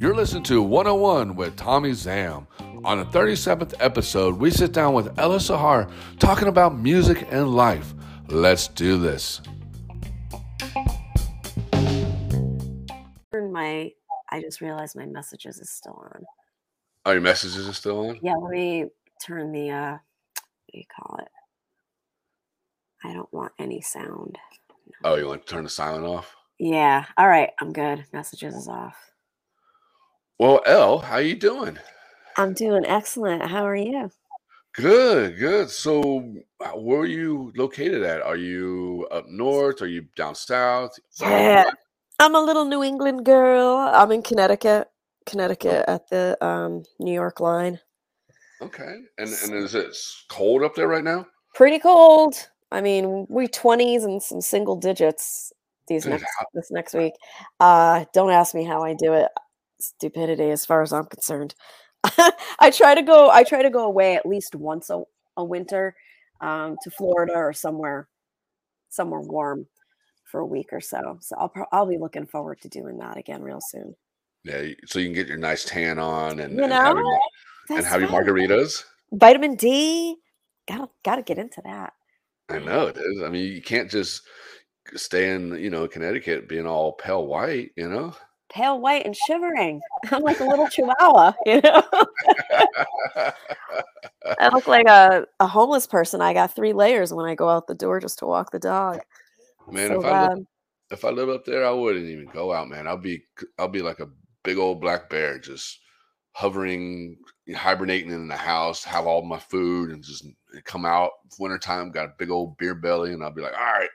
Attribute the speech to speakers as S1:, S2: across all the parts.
S1: You're listening to One on One with Tommie Zam. On the 37th episode, we sit down with Ella Sera talking about music and life. Let's do this.
S2: Turn my I just realized my messages is still on.
S1: Oh, your messages are still on?
S2: Yeah, let me turn the uh what do you call it? I don't want any sound.
S1: Oh, you want to turn the silent off?
S2: Yeah. All right, I'm good. Messages is off.
S1: Well, Elle, how are you doing?
S2: I'm doing excellent. How are you?
S1: Good, good. So, uh, where are you located at? Are you up north? Are you down south?
S2: Yeah. I'm a little New England girl. I'm in Connecticut. Connecticut at the um, New York line.
S1: Okay. And and is it cold up there right now?
S2: Pretty cold. I mean, we 20s and some single digits these next this next week. Uh, don't ask me how I do it. Stupidity, as far as I'm concerned. I try to go. I try to go away at least once a, a winter um, to Florida or somewhere somewhere warm for a week or so. So I'll pro- I'll be looking forward to doing that again real soon.
S1: Yeah, so you can get your nice tan on and,
S2: You
S1: and have
S2: know,
S1: your, and have your margaritas.
S2: Vitamin D. Gotta gotta get into that.
S1: I know it is. I mean, you can't just stay in, you know, Connecticut being all pale white, you know?
S2: Pale white and shivering. I'm like a little chihuahua, you know. I look like a, a homeless person. I got three layers when I go out the door just to walk the dog.
S1: Man,
S2: So
S1: if I if I live up there, I wouldn't even go out, man. I'll be I'll be like a big old black bear, just hovering, hibernating in the house, have all my food, and just come out wintertime, got a big old beer belly, and I'll be like, all right,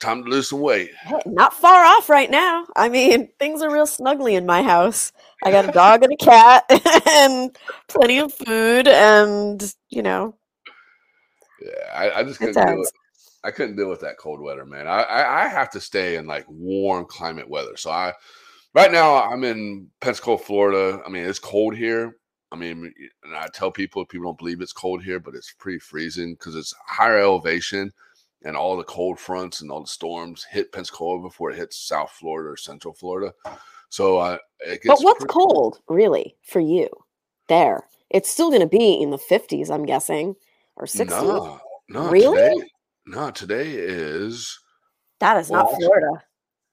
S1: time to lose some weight.
S2: Not far off right now. I mean, things are real snuggly in my house. I got a dog and a cat and plenty of food and, you know,
S1: Yeah, I, I just couldn't deal with I couldn't deal with that cold weather, man. I, I I have to stay in like warm climate weather. So I right now I'm in Pensacola, Florida. I mean, it's cold here. I mean, and I tell people people don't believe it's cold here, but it's pretty freezing because it's higher elevation and all the cold fronts and all the storms hit Pensacola before it hits South Florida or Central Florida. So uh, it
S2: but
S1: gets
S2: what's
S1: pretty-
S2: cold really for you there? It's still going to be in the 50s, I'm guessing, or 60s.
S1: No, no,
S2: Really?
S1: today, no, today is
S2: That is not
S1: Well, actually-
S2: Florida.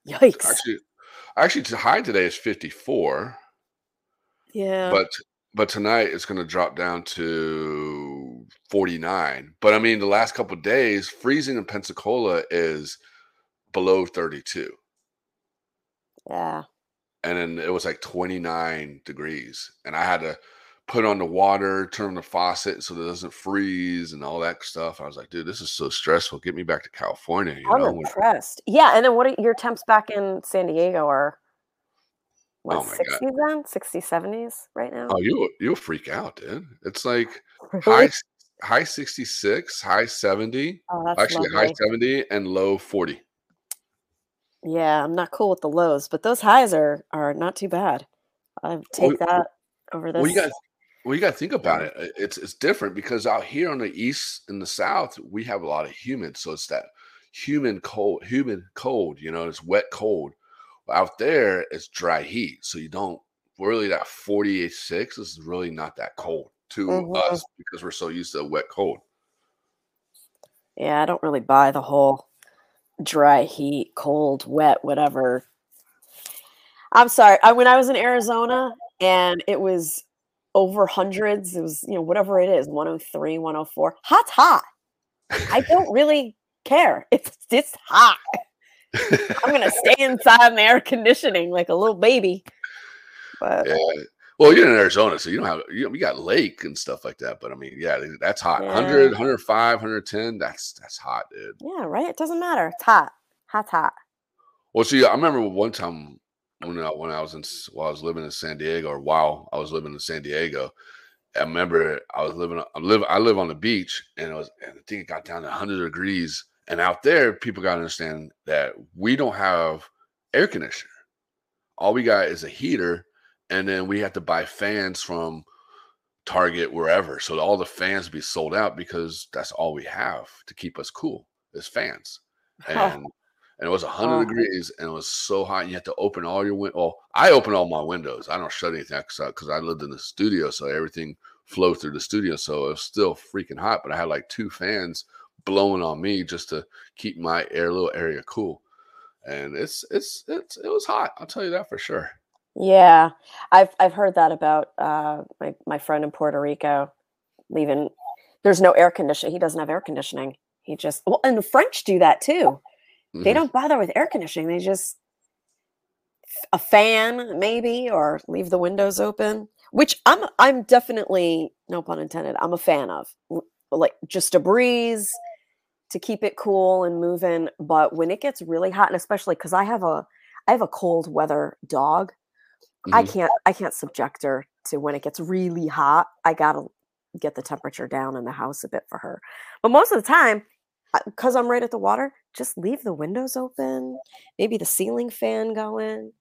S2: Yikes.
S1: Actually, actually, to high today is 54,
S2: yeah.
S1: but but tonight it's going to drop down to 49. But I mean, the last couple of days, freezing in Pensacola is below 32,
S2: yeah.
S1: and then it was like 29 degrees, and I had to put on the water, turn on the faucet so that it doesn't freeze, and all that stuff. I was like, dude, this is so stressful. Get me back to California, you
S2: I'm
S1: know?
S2: impressed. Yeah, and then what are your temps back in San Diego are what
S1: Oh my God.
S2: 60s then? 60s, 70s right now?
S1: Oh, you you'll freak out, dude. It's like
S2: Really?
S1: high high 66, high 70.
S2: Oh, that's
S1: actually high 70 and low 40
S2: Yeah, I'm not cool with the lows, but those highs are are not too bad. I take
S1: Well,
S2: that over this.
S1: well you got well you got to think about it it's it's different because out here on the east and the south we have a lot of humid so it's that humid cold humid cold you know it's wet cold out there it's dry heat so you don't really that 46 is really not that cold to
S2: Mhm.
S1: us because we're so used to wet cold
S2: yeah, I don't really buy the whole dry heat, cold, wet, whatever. I'm sorry. I, when I was in Arizona and it was over hundreds, it was, you know, whatever it is, 103, 104. Hot's hot. I don't really care. It's it's hot. I'm gonna stay inside in the air conditioning like a little baby. But
S1: yeah well you're in arizona so you don't have you, you got lake and stuff like that but i mean yeah that's hot
S2: Yeah.
S1: 100 105 110 that's that's hot dude
S2: yeah, right. It doesn't matter. It's hot. Hot's hot.
S1: Well, see, I remember one time when I, when I was in while I was living in San Diego, or while I was living in San Diego, I remember I was living. I live. I live on the beach, and it was. And I think it got down to 100 degrees. And out there, people got to understand that we don't have air conditioner. All we got is a heater, and then we have to buy fans from Target wherever. So all the fans be sold out because that's all we have to keep us cool is fans. Oh. And and it was 100
S2: Oh.
S1: degrees and it was so hot. And you had to open all your windows. Oh, I open all my windows. I don't shut anything because I lived in the studio, so everything flowed through the studio. So it was still freaking hot, but I had like two fans blowing on me just to keep my air little area cool. And it's it's it's it was hot. I'll tell you that for sure.
S2: Yeah, I've I've heard that about uh, my my friend in Puerto Rico. Leaving, there's no air conditioning. He doesn't have air conditioning. He just well, and the French do that too. They
S1: Mhm.
S2: don't bother with air conditioning. They just a fan maybe or leave the windows open, which I'm I'm definitely no pun intended. I'm a fan of like just a breeze to keep it cool and moving. But when it gets really hot, and especially because I have a I have a cold weather dog, I
S1: Mhm.
S2: can't I can't subject her to when it gets really hot. I gotta get the temperature down in the house a bit for her. But most of the time, because I'm right at the water, just leave the windows open, maybe the ceiling fan going,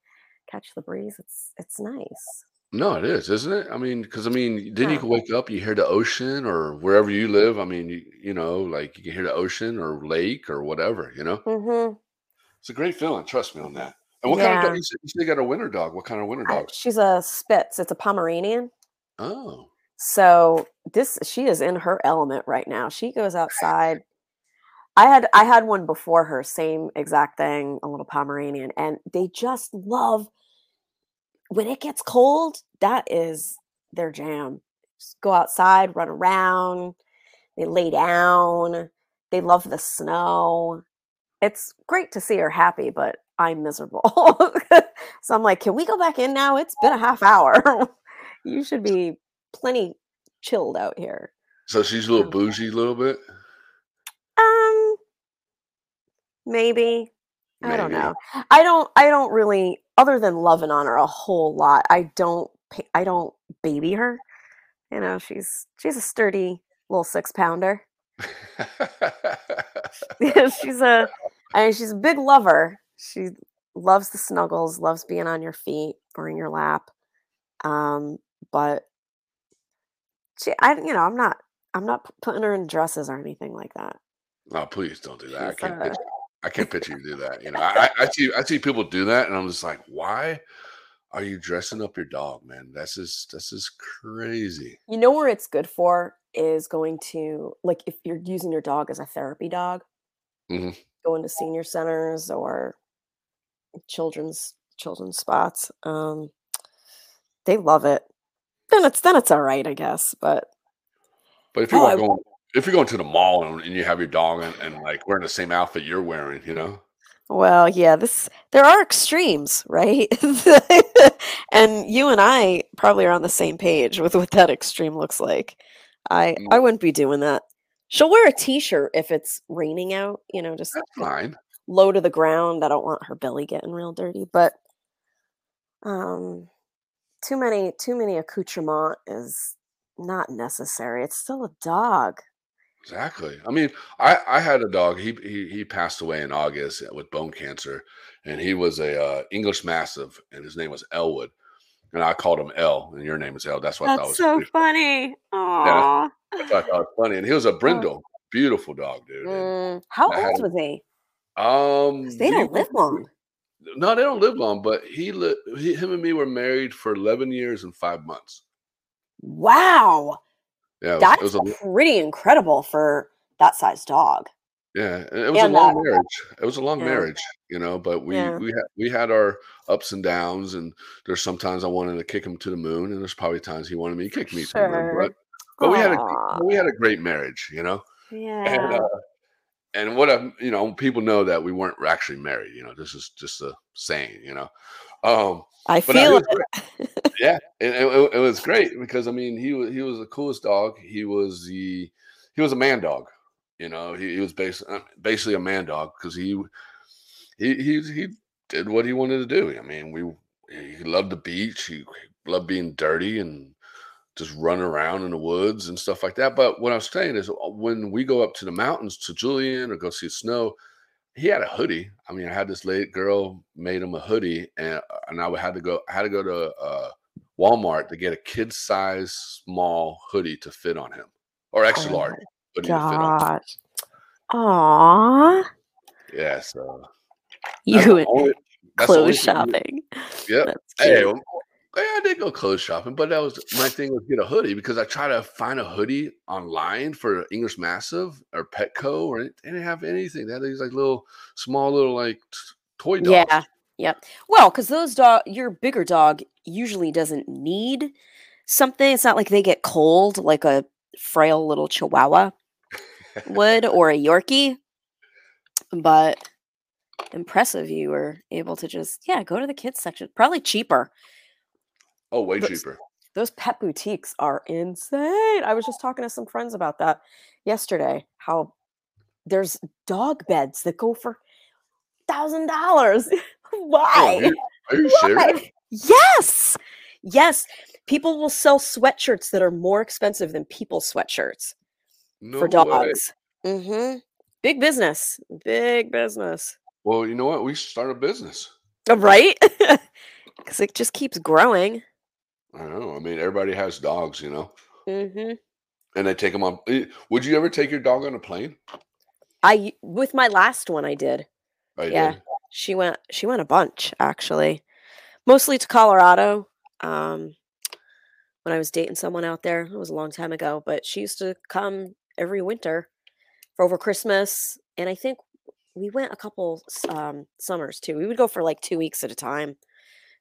S2: catch the breeze. It's it's nice.
S1: No, it is, isn't it? I mean, because I mean, then you can wake up, you hear the ocean, or wherever you live. I mean, you, you know, like you can hear the ocean or lake or whatever. You know,
S2: hmm
S1: it's a great feeling. Trust me on that. And what kind of dog? You said you got a winter dog. What kind of winter dog?
S2: she's a Spitz. It's a Pomeranian.
S1: Oh,
S2: So this she is in her element right now. She goes outside. I had I had one before her, same exact thing, a little Pomeranian, and they just love when it gets cold. That is their jam. Just go outside, run around. They lay down. They love the snow. It's great to see her happy, but I'm miserable. so I'm like, can we go back in now? It's been a half hour. you should be plenty chilled out here.
S1: so she's a little
S2: mm.
S1: bougie, a little bit.
S2: Um, maybe. I don't know. I don't. I don't really. Other than loving on her a whole lot, I don't. I don't baby her. You know, she's she's a sturdy little six pounder. she's a. I mean, she's a big lover. She loves the snuggles, loves being on your feet or in your lap. Um, but she, I, you know, I'm not. I'm not putting her in dresses or anything like that.
S1: no, please don't do that. I can't.
S2: uh,
S1: I can't picture you do that. You know, I, I, see. I see people do that, and I'm just like, why are you dressing up your dog, man? That's just that's just crazy.
S2: You know where it's good for is going to like if you're using your dog as a therapy dog,
S1: Mhm.
S2: going to senior centers or children's children's spots. Um, they love it. Then it's then it's all right, I guess. But
S1: But if you're
S2: Oh, I-
S1: going, if you're going to the mall and, and you have your dog and, and like wearing the same outfit you're wearing, you know,
S2: well, yeah, this there are extremes, right? and you and I probably are on the same page with what that extreme looks like. I
S1: Mm.
S2: I wouldn't be doing that. She'll wear a t-shirt if it's raining out, you know, just
S1: that's fine.
S2: low to the ground. I don't want her belly getting real dirty, but um too many too many accoutrement is not necessary. It's still a dog.
S1: Exactly. I mean, I I had a dog. He he he passed away in August with bone cancer, and he was a uh, English Mastiff, and his name was Elwood, and I called him El, and your name is Elle. That's what I thought was pretty-
S2: funny. Aww.
S1: that's what I thought was funny. And he was a brindle, beautiful dog, dude.
S2: Mm, how
S1: I
S2: old was he?
S1: um,
S2: They don't live long.
S1: No, they don't live long, but he, li- he him and me were married for eleven years and five months.
S2: Wow.
S1: Yeah, was,
S2: That's
S1: it was a
S2: pretty incredible for that size dog.
S1: Yeah, it was a long
S2: that-
S1: marriage. It was a long
S2: Yeah.
S1: marriage, you know. But we
S2: Yeah.
S1: we had we had our ups and downs, and there's sometimes I wanted to kick him to the moon, and there's probably times he wanted me to kick me to the moon. But but we had a we had a great marriage, you know.
S2: yeah.
S1: And uh, and what I you know people know that we weren't actually married. You know, this is just a saying, you know. Um,
S2: I feel
S1: was
S2: it.
S1: Yeah, it, it- it was great because I mean he was he was the coolest dog. He was the he was a man dog. You know, he, he was basically basically a man dog because he he he he did what he wanted to do. I mean, we he loved the beach. He loved being dirty and just run around in the woods and stuff like that. But what I was saying is, uh, when we go up to the mountains to Julian or go see snow, he had a hoodie. I mean, I had this late girl made him a hoodie, and and I had to go. I had to go to uh, Walmart to get a kid size small hoodie to fit on him, or extra
S2: Oh
S1: large hoodie to fit on. him.
S2: gosh. Aw.
S1: Yeah, so
S2: You
S1: only, that's the only
S2: clothes shopping.
S1: Yep. Hey, well, yeah, I did go clothes shopping, but that was my thing was get a hoodie because I try to find a hoodie online for English Mastiff or Petco or they didn't have anything. They had these like little small little like toy dogs.
S2: Yeah. Yep. Well, because those dog, your bigger dog usually doesn't need something. It's not like they get cold like a frail little Chihuahua would or a Yorkie. But impressive, you were able to just yeah go to the kids section. Probably cheaper.
S1: Oh, way
S2: Those-
S1: cheaper.
S2: Those pet boutiques are insane. I was just talking to some friends about that yesterday. How there's dog beds that go for thousand dollars. Why?
S1: you- Are you
S2: Why?
S1: serious?
S2: Yes. Yes. People will sell sweatshirts that are more expensive than people sweatshirts
S1: No
S2: for dogs. Mm-hmm. Big business. Big business.
S1: Well, you know what? We should start a business.
S2: Uh, Right? Because it just keeps growing.
S1: I know. I mean, everybody has dogs, you know,
S2: Mm-hmm.
S1: and they take them on. eh, Would you ever take your dog on a plane?
S2: I with my last one I did.
S1: You
S2: Yeah.
S1: did?
S2: She went she went a bunch, actually. Mostly to Colorado. Um when I was dating someone out there. It was a long time ago, but she used to come every winter for over Christmas. And I think we went a couple um, summers too. We would go for like two weeks at a time,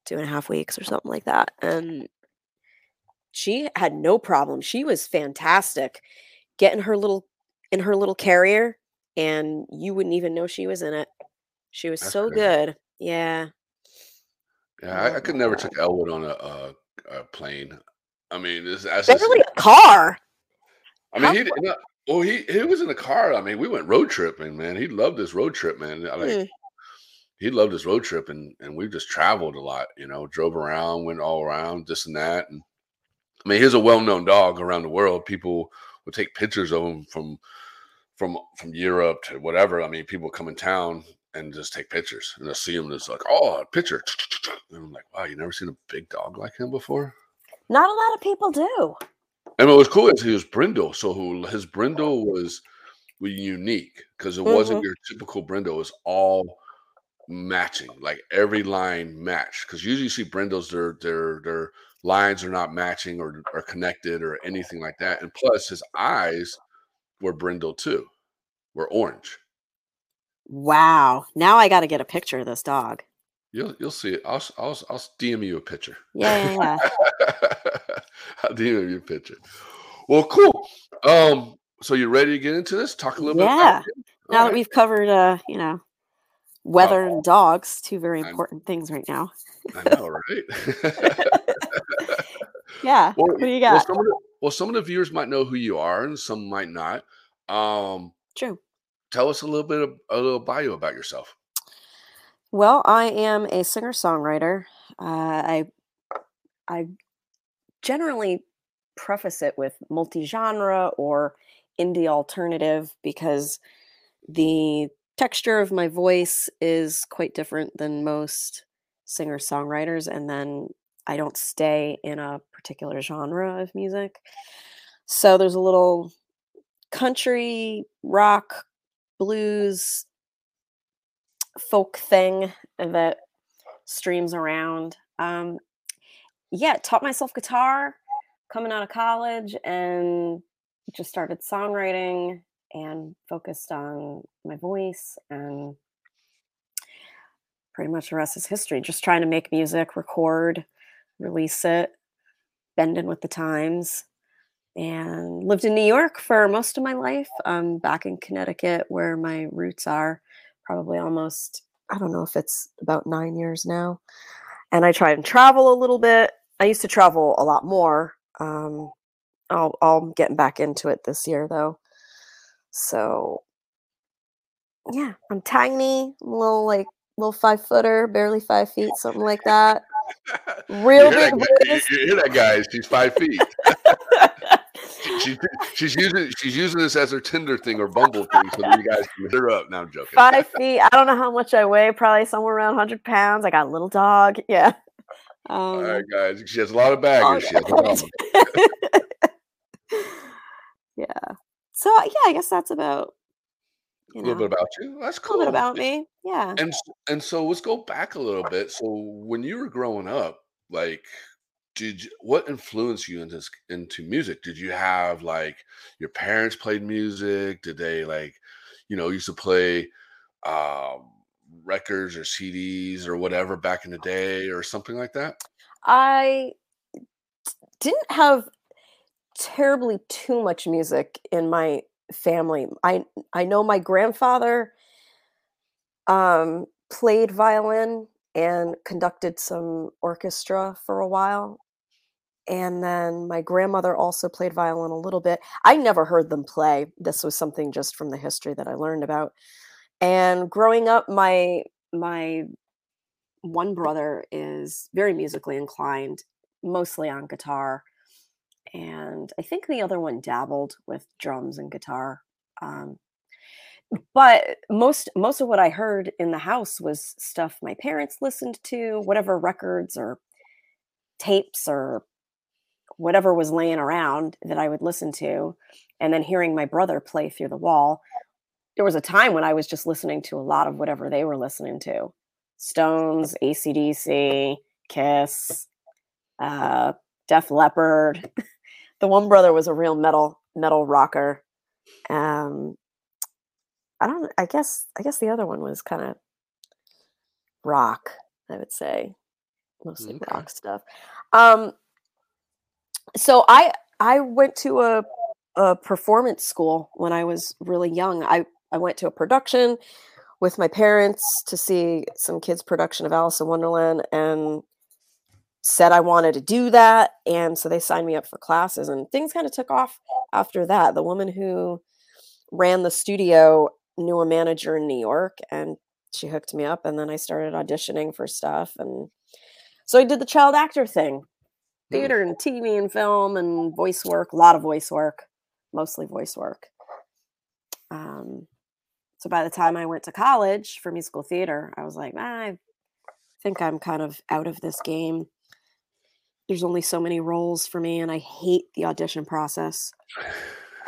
S2: two and a half weeks or something like that. And she had no problem. She was fantastic getting her little in her little carrier, and you wouldn't even know she was in it. She was
S1: That's
S2: so
S1: crazy.
S2: good. Yeah.
S1: Yeah, I, I
S2: love
S1: could never take Elwood on a, a, a plane. I mean, this, that's just,
S2: really a car.
S1: I
S2: how
S1: mean, he did not, well, he he was in the car. I mean, we went road tripping, man. He loved this road trip, man. I Like
S2: Hmm.
S1: he loved his road trip, and and we just traveled a lot. You know, drove around, went all around, this and that. And I mean, he's a well-known dog around the world. People would take pictures of him from from from Europe to whatever. I mean, people come in town and just take pictures, and they'll see him. And it's like, oh, a picture. And I'm like, wow, you never seen a big dog like him before.
S2: Not a lot of people do.
S1: And what was cool is he was brindle, so who his brindle was, was unique because it wasn't mm-hmm. your typical brindle. It was all matching, like every line matched. Because usually you see brindles, their their their lines are not matching or are connected or anything like that. And plus, his eyes were brindle too, were orange.
S2: Wow. Now I got to get a picture of this dog.
S1: You'll you'll see it. I'll I'll I'll DM you a picture.
S2: Yeah, yeah, yeah.
S1: I'll DM you a picture. Well, cool. Um, so you ready to get into this? Talk a little bit.
S2: Yeah. Now
S1: All
S2: that we've covered, uh, you know, weather and dogs, two very
S1: I'm-
S2: important things right now.
S1: I know, right?
S2: Yeah.
S1: well,
S2: what do you
S1: well,
S2: got?
S1: some of the, well, some of the viewers might know who you are, and some might not. Um,
S2: True.
S1: Tell us a little bit of a little bio about yourself.
S2: Well, I am a singer songwriter. Uh, I I generally preface it with multi genre or indie alternative because the texture of my voice is quite different than most singer songwriters, and then I don't stay in a particular genre of music. So there's a little country, rock, blues, folk thing that streams around. Um, yeah, taught myself guitar coming out of college and just started songwriting and focused on my voice and pretty much the rest is history. Just trying to make music, record, release it, bend in with the times. And lived in New York for most of my life. I'm back in Connecticut where my roots are probably almost I don't know if it's about nine years now. And I try and travel a little bit. I used to travel a lot more. Um, I'll, I'm getting back into it this year though. So yeah, I'm tiny, I'm a little like little five footer, barely five feet, something like that. Real big
S1: that guy, you, hear that guy? She's five feet. She, she's using she's using this as her Tinder thing or Bumble thing, so that you guys can hit her up. Now I'm joking.
S2: five feet. I don't know how much I weigh. Probably somewhere around 100 pounds. I got a little dog. Yeah. Um,
S1: All right, guys. She has a lot of baggage. She has a dog.
S2: yeah. So yeah, I guess that's about
S1: a little bit about you. That's cool.
S2: a little bit about me. Yeah.
S1: And and so let's go back a little bit. So when you were growing up, like did you, what influenced you into into music? Did you have like your parents played music? Did they like, you know, used to play um records or CDs or whatever back in the day or something like that?
S2: I didn't have terribly too much music in my family. I I know my grandfather um played violin and conducted some orchestra for a while. And then my grandmother also played violin a little bit. I never heard them play. This was something just from the history that I learned about. And growing up, my my one brother is very musically inclined, mostly on guitar. And I think the other one dabbled with drums and guitar. Um, but most most of what I heard in the house was stuff my parents listened to, whatever records or tapes or whatever was laying around that I would listen to, and then hearing my brother play through the wall. There was a time when I was just listening to a lot of whatever they were listening to. Stones, ACDC, Kiss, uh, Def Leppard. the one brother was a real metal metal rocker. Um, I don't. I guess. I guess the other one was kind of rock. I would say mostly
S1: Okay.
S2: rock stuff. Um, so I I went to a a performance school when I was really young. I I went to a production with my parents to see some kids' production of Alice in Wonderland and said I wanted to do that. And so they signed me up for classes and things kind of took off after that. The woman who ran the studio knew a manager in New York and she hooked me up and then I started auditioning for stuff and so I did the child actor thing. Theater and TV and film and voice work, a lot of voice work, mostly voice work. Um, so by the time I went to college for musical theater, I was like, "Ah, I think I'm kind of out of this game. There's only so many roles for me, and I hate the audition process.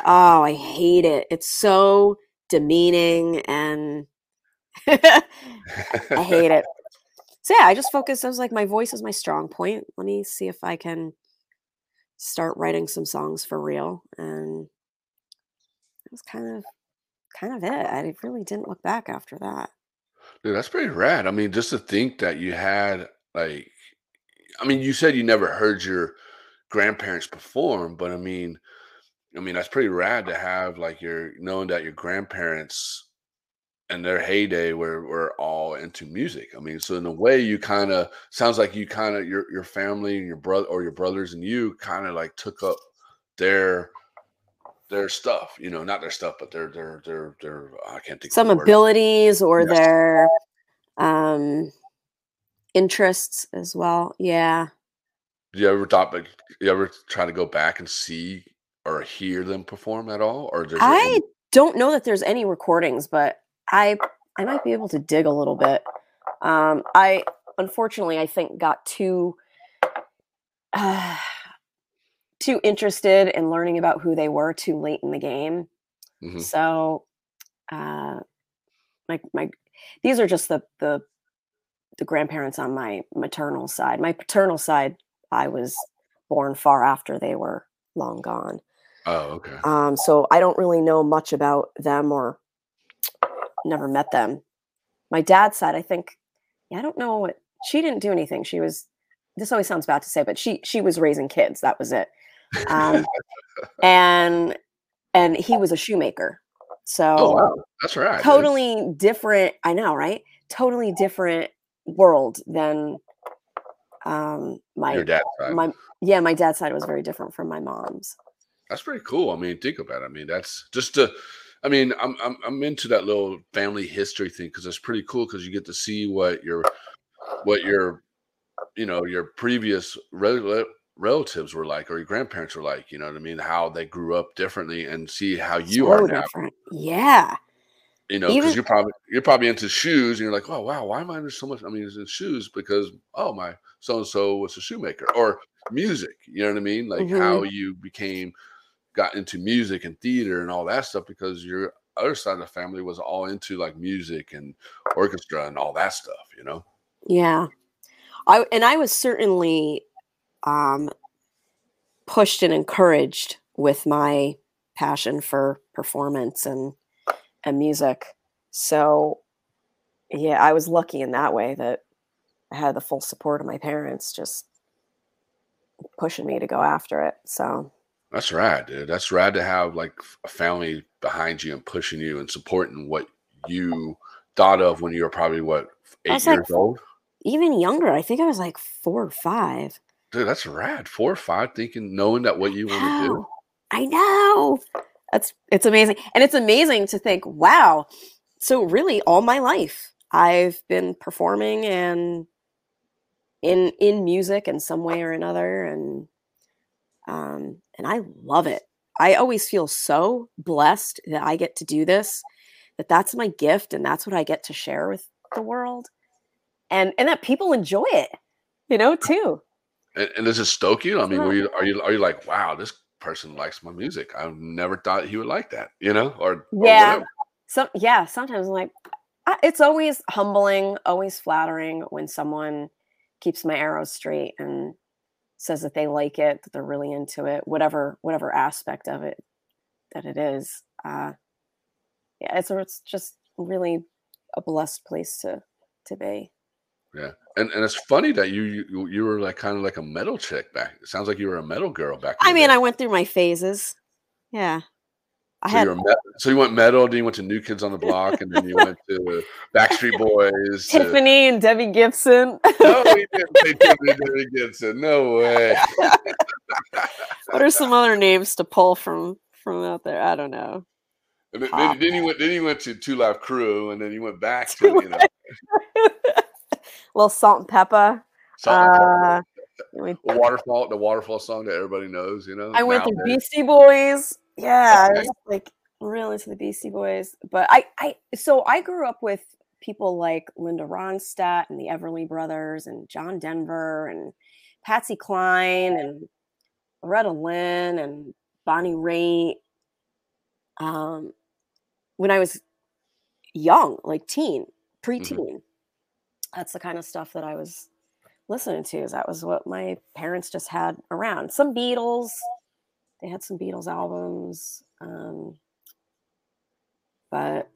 S2: Oh, I hate it. It's so demeaning and I hate it. So yeah, I just focused. I was like, my voice is my strong point. Let me see if I can start writing some songs for real. And that was kind of kind of it. I really didn't look back after that.
S1: Dude, that's pretty rad. I mean, just to think that you had like I mean, you said you never heard your grandparents perform, but I mean, I mean, that's pretty rad to have like your knowing that your grandparents in their heyday were were all into music. I mean, so in a way you kind of sounds like you kind of your your family and your brother or your brothers and you kind of like took up their their stuff, you know, not their stuff, but their their their their I can't think
S2: Some abilities or
S1: Yes.
S2: their um interests as well. Yeah.
S1: Do you ever thought like you ever try to go back and see or hear them perform at all? Or does
S2: I
S1: it
S2: don't know that there's any recordings, but I I might be able to dig a little bit. Um, I unfortunately I think got too uh, too interested in learning about who they were too late in the game.
S1: Mhm.
S2: So uh, my my these are just the the the grandparents on my maternal side. My paternal side, I was born far after they were long gone.
S1: Oh, okay.
S2: Um, so I don't really know much about them or never met them. My dad's side, I think, yeah, I don't know what she didn't do anything. She was this always sounds bad to say, but she she was raising kids. That was it. Um, and and he was a shoemaker. So
S1: oh wow, that's right.
S2: totally different. I know, right? Totally different world than um my
S1: Your dad's side.
S2: my yeah, my dad's side was very different from my mom's.
S1: That's pretty cool. I mean, think about it. I mean, that's just to. I mean, I'm I'm I'm into that little family history thing because it's pretty cool because you get to see what your what your you know your previous rel- relatives were like or your grandparents were like. You know what I mean? How they grew up differently and see how you
S2: So
S1: are now.
S2: different. Yeah.
S1: You know, because you're probably you're probably into shoes and you're like, oh wow, why am I into so much? I mean, it's in shoes because oh my so and so was a shoemaker or music. You know what I mean? Like
S2: Mm-hmm.
S1: how you became got into music and theater and all that stuff because you're other side of the family was all into like music and orchestra and all that stuff, you know.
S2: Yeah. I and I was certainly um pushed and encouraged with my passion for performance and and music. So yeah, I was lucky in that way that I had the full support of my parents just pushing me to go after it. So
S1: that's rad, dude. That's rad to have like a family behind you and pushing you and supporting what you thought of when you were probably what eight years like, old.
S2: Even younger. I think I was like four or five.
S1: Dude, that's rad. Four or five, thinking, knowing that what you want to do.
S2: I know. That's it's amazing, and it's amazing to think, wow. So really, all my life, I've been performing and in in music in some way or another, and um, and I love it. I always feel so blessed that I get to do this, that that's my gift, and that's what I get to share with the world, and and that people enjoy it, you know, too.
S1: And, and does it stoke you? I mean, were you are you are you like, wow, this person likes my music? I never thought he would like that, you know, or
S2: yeah, some yeah. Sometimes I'm like, it's always humbling, always flattering when someone keeps my arrows straight and says that they like it, that they're really into it, whatever whatever aspect of it that it is. Uh, yeah, it's it's just really a blessed place to to be.
S1: Yeah, and and it's funny that you you, you were like kind of like a metal chick back. It sounds like you were a metal girl back.
S2: I mean, day. I went through my phases. Yeah.
S1: I so, had, you so you went metal, then you went to New Kids on the Block, and then you went to Backstreet Boys,
S2: Tiffany and Debbie Gibson.
S1: no, we didn't say Tiffany and Debbie Gibson. No way.
S2: what are some other names to pull from from out there? I don't know.
S1: And then, then, then, you went. Then you went to Two Live Crew, and then you went back to you know
S2: little Salt-N-Pepa. Salt and
S1: pepper. Uh, the waterfall, the waterfall song that everybody knows, you know.
S2: I went to Beastie Boys. Yeah. I was like real into the Beastie Boys. But I, I, so I grew up with people like Linda Ronstadt and the Everly Brothers and John Denver and Patsy Cline and Loretta Lynn and Bonnie Raitt. Um, when I was young, like teen, preteen, mm-hmm that's the kind of stuff that I was listening to. Is that was what my parents just had around. Some Beatles, they had some Beatles albums, um, but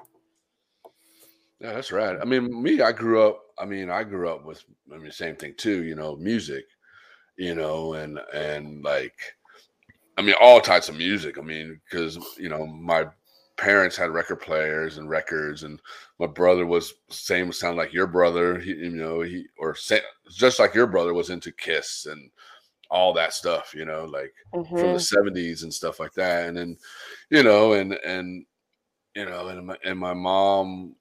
S1: yeah, that's right. I mean, me, I grew up. I mean, I grew up with. I mean, same thing too. You know, music. You know, and and like, I mean, all types of music. I mean, because you know, my parents had record players and records, and my brother was same sound like your brother. He, you know, he or just like your brother was into Kiss and all that stuff. You know, like mm-hmm. from the '70s mm-hmm. and stuff like that. And then, you know, and and you know, and my and my mom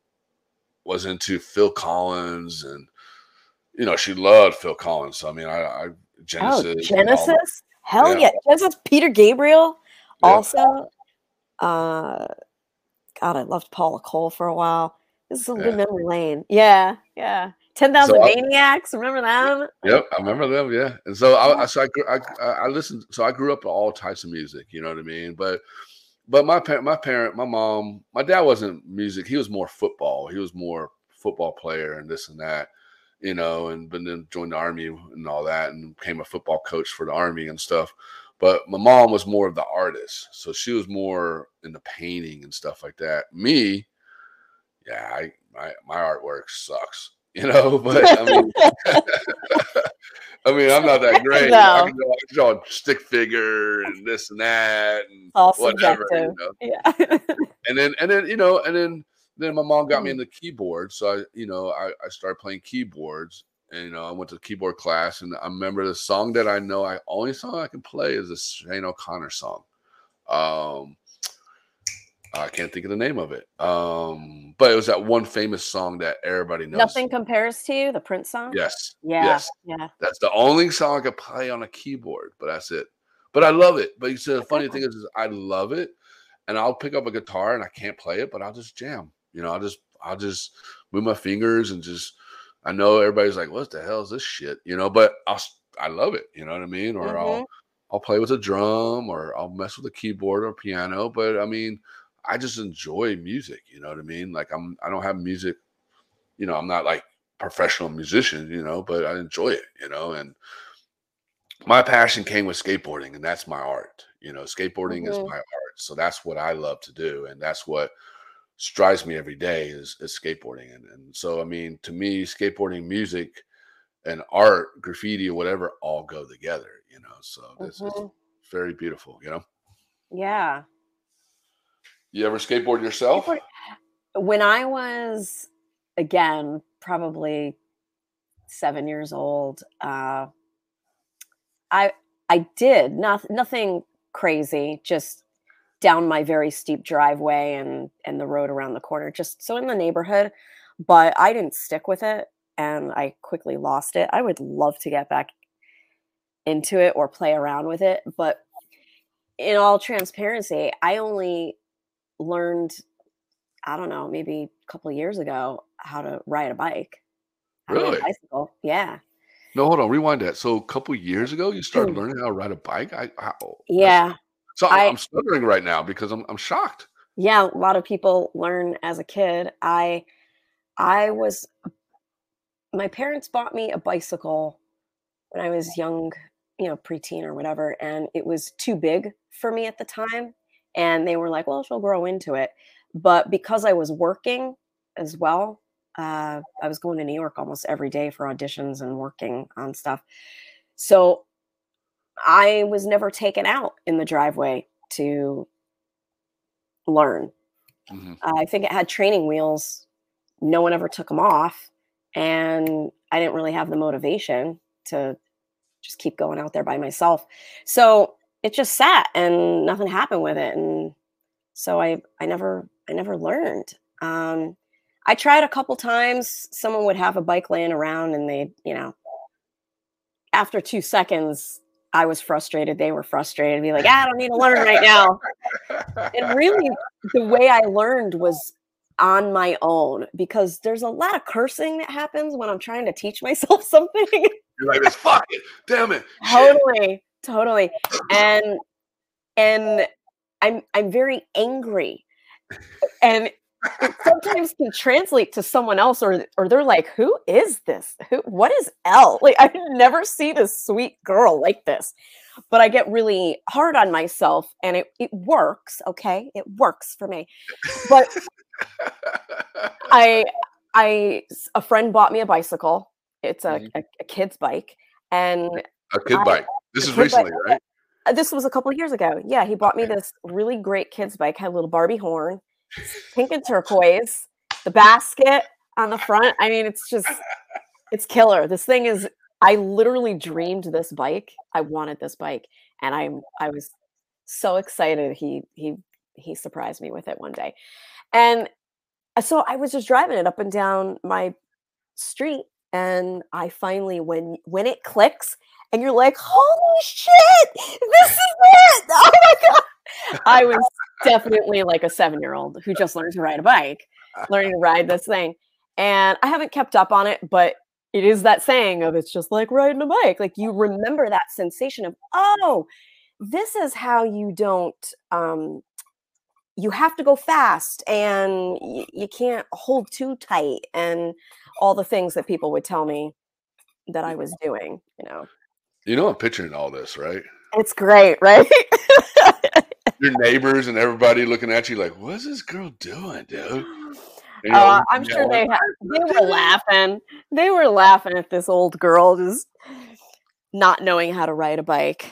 S1: was into Phil Collins, and you know, she loved Phil Collins. So I mean, I, I
S2: Genesis, oh, Genesis, hell yeah. yeah, Genesis, Peter Gabriel, yeah. also. Uh, God, I loved Paula Cole for a while. This is a yeah. good memory lane. Yeah, yeah. Ten Thousand so Maniacs. Remember them?
S1: Yep, I remember them. Yeah, and so I, so I, I, I listened. So I grew up with all types of music. You know what I mean? But, but my parent, my parent, my mom, my dad wasn't music. He was more football. He was more football player and this and that. You know, and but then joined the army and all that, and became a football coach for the army and stuff. But my mom was more of the artist, so she was more in the painting and stuff like that. Me, yeah, I my my artwork sucks, you know. But I mean, I mean, I'm not that great. I can draw, stick figure and this and that and All whatever. You know? Yeah. and then and then you know and then then my mom got me mm. into keyboard, so I you know I, I started playing keyboards and you know, I went to keyboard class, and I remember the song that I know. I only song I can play is a Sinéad O'Connor song. Um, I can't think of the name of it. Um, but it was that one famous song that everybody knows.
S2: Nothing compares to you, the Prince song.
S1: Yes.
S2: Yeah. Yes. Yeah.
S1: That's the only song I could play on a keyboard, but that's it. But I love it. But you said the funny thing is, is I love it, and I'll pick up a guitar and I can't play it, but I'll just jam. You know, I'll just I'll just move my fingers and just I know everybody's like, "What the hell is this shit?" You know, but I'll I love it. You know what I mean? Or mm-hmm. I'll I'll play with a drum, or I'll mess with a keyboard or piano. But I mean, I just enjoy music. You know what I mean? Like I'm I don't have music. You know, I'm not like professional musician. You know, but I enjoy it. You know, and my passion came with skateboarding, and that's my art. You know, skateboarding mm-hmm. is my art. So that's what I love to do, and that's what strives me every day is, is skateboarding. And, and so, I mean, to me, skateboarding, music, and art, graffiti, or whatever, all go together. You know, so this mm-hmm. is very beautiful. You know.
S2: Yeah.
S1: You ever skateboard yourself?
S2: When I was again probably seven years old, uh, I I did not nothing crazy, just down my very steep driveway and and the road around the corner, just so in the neighborhood. But I didn't stick with it, and I quickly lost it. I would love to get back into it or play around with it, but in all transparency, I only learned, I don't know, maybe a couple years ago how to ride a bike.
S1: Really?
S2: A bicycle. Yeah.
S1: No, hold on. Rewind that. So a couple years ago, you started mm. learning how to ride a bike. I how, oh,
S2: yeah.
S1: So I, I'm stuttering right now because I'm I'm shocked.
S2: Yeah, a lot of people learn as a kid. I I was my parents bought me a bicycle when I was young, you know, preteen or whatever, and it was too big for me at the time. And they were like, "Well, she'll grow into it." But because I was working as well, uh, I was going to New York almost every day for auditions and working on stuff. So I was never taken out in the driveway to learn. Mm-hmm. Uh, I think it had training wheels. No one ever took them off. And I didn't really have the motivation to just keep going out there by myself. So it just sat and nothing happened with it. And so I, I never, I never learned. Um, I tried a couple times. Someone would have a bike laying around and they, you know, after two seconds, I was frustrated. They were frustrated. Be like, ah, I don't need to learn right now. and really, the way I learned was on my own because there's a lot of cursing that happens when I'm trying to teach myself something.
S1: You're like, fuck it, damn it.
S2: Totally, totally. And and I'm I'm very angry. And it sometimes can translate to someone else or or they're like who is this who what is l like i've never see this sweet girl like this but i get really hard on myself and it, it works okay it works for me but i i a friend bought me a bicycle it's a, mm-hmm. a, a kid's bike and
S1: a kid I, bike this is recently bike, right
S2: uh, this was a couple of years ago yeah he bought me this really great kids bike had a little barbie horn pink and turquoise, the basket on the front. I mean, it's just it's killer. This thing is I literally dreamed this bike. I wanted this bike and I'm I was so excited he he he surprised me with it one day. And uh, so I was just driving it up and down my street and I finally when when it clicks and you're like, "Holy shit! This is it! Oh my god!" I was definitely like a seven year old who just learned to ride a bike, learning to ride this thing. And I haven't kept up on it, but it is that saying of it's just like riding a bike. Like you remember that sensation of, oh, this is how you don't, um, you have to go fast and y- you can't hold too tight and all the things that people would tell me that I was doing, you know.
S1: You know, I'm picturing all this, right?
S2: It's great, right?
S1: your neighbors and everybody looking at you like, "What's this girl doing, dude?"
S2: You know, uh, I'm sure they ha- they were laughing. They were laughing at this old girl just not knowing how to ride a bike.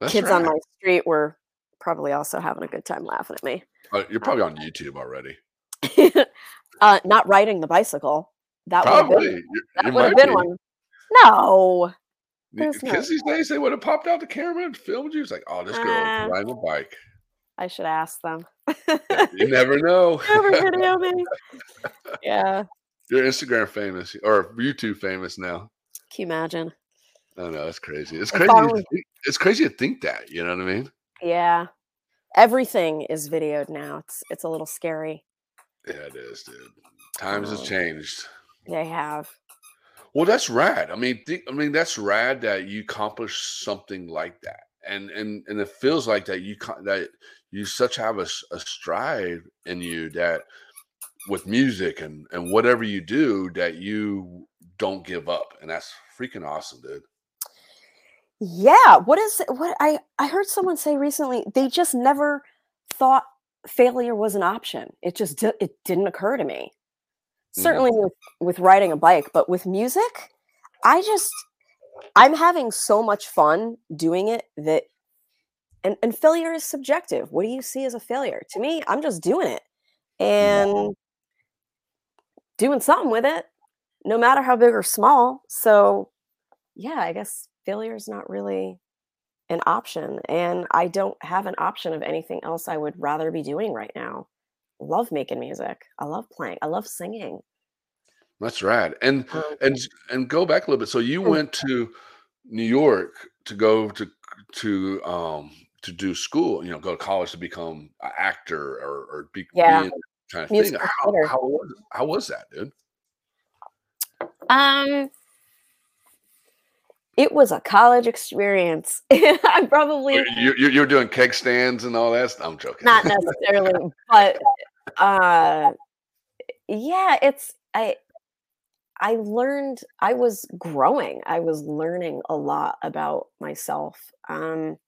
S2: That's Kids right. on my street were probably also having a good time laughing at me.
S1: Uh, you're probably on YouTube already.
S2: uh, not riding the bicycle. That would have been, that would have been one. No,
S1: because these days they would have popped out the camera and filmed you. It's like, oh, this girl uh, riding a bike.
S2: I should ask them.
S1: you never know.
S2: never video me. Yeah.
S1: You're Instagram famous or YouTube famous now.
S2: Can you imagine?
S1: I know it's crazy. It's crazy. It's crazy to think that. You know what I mean?
S2: Yeah. Everything is videoed now. It's it's a little scary.
S1: Yeah, it is, dude. Times um, has changed.
S2: They have.
S1: Well, that's rad. I mean, think, I mean, that's rad that you accomplish something like that, and and and it feels like that you that you such have a, a stride in you that with music and and whatever you do that you don't give up. And that's freaking awesome dude.
S2: Yeah. What is what i i heard someone say recently they just never thought failure was an option. It just it didn't occur to me mm-hmm. certainly with, with riding a bike but with music i just i'm having so much fun doing it that and and failure is subjective. What do you see as a failure? To me i'm just doing it and doing something with it no matter how big or small. So yeah i guess failure is not really an option and i don't have an option of anything else i would rather be doing right now love making music i love playing i love singing
S1: that's right and um, and and go back a little bit so you hmm. went to new york to go to to um to do school, you know, go to college to become an actor or, or be, yeah. be kind of thing. How, how, was, how was that, dude?
S2: Um, it was a college experience. I probably
S1: you're, you're, doing keg stands and all that. I'm joking.
S2: Not necessarily, but uh, yeah, it's I. I learned. I was growing. I was learning a lot about myself. Um,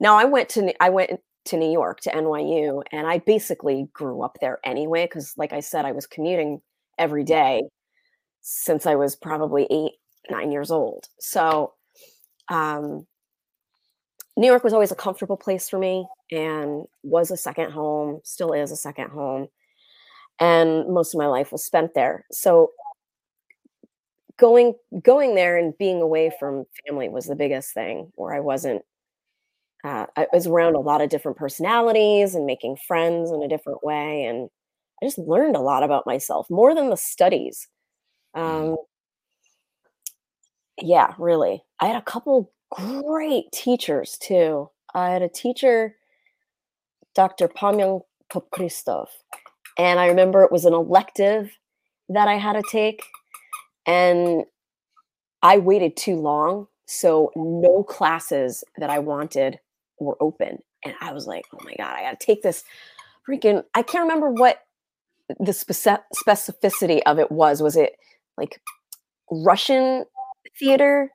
S2: now I went to I went to New York to NYU, and I basically grew up there anyway because, like I said, I was commuting every mm. since I was probably eight nine years old. So, um, New York was always a comfortable place for me and was a second home, still is a second home. And most of my life was spent there. So going going there and being away from family was the biggest thing where I wasn't uh, I was around a lot of different personalities and making friends in a different way. And I just learned a lot about myself more than the studies. Mm-hmm. Um, yeah, really. I had a couple great teachers too. I had a teacher, Dr. Pamyong Popristov, and I remember it was an elective that I had to take, and I waited too long, so no classes that I wanted were open. And I was like, oh my God, I got to take this freaking. I can't remember what the speci- specificity of it was. Was it like Russian theater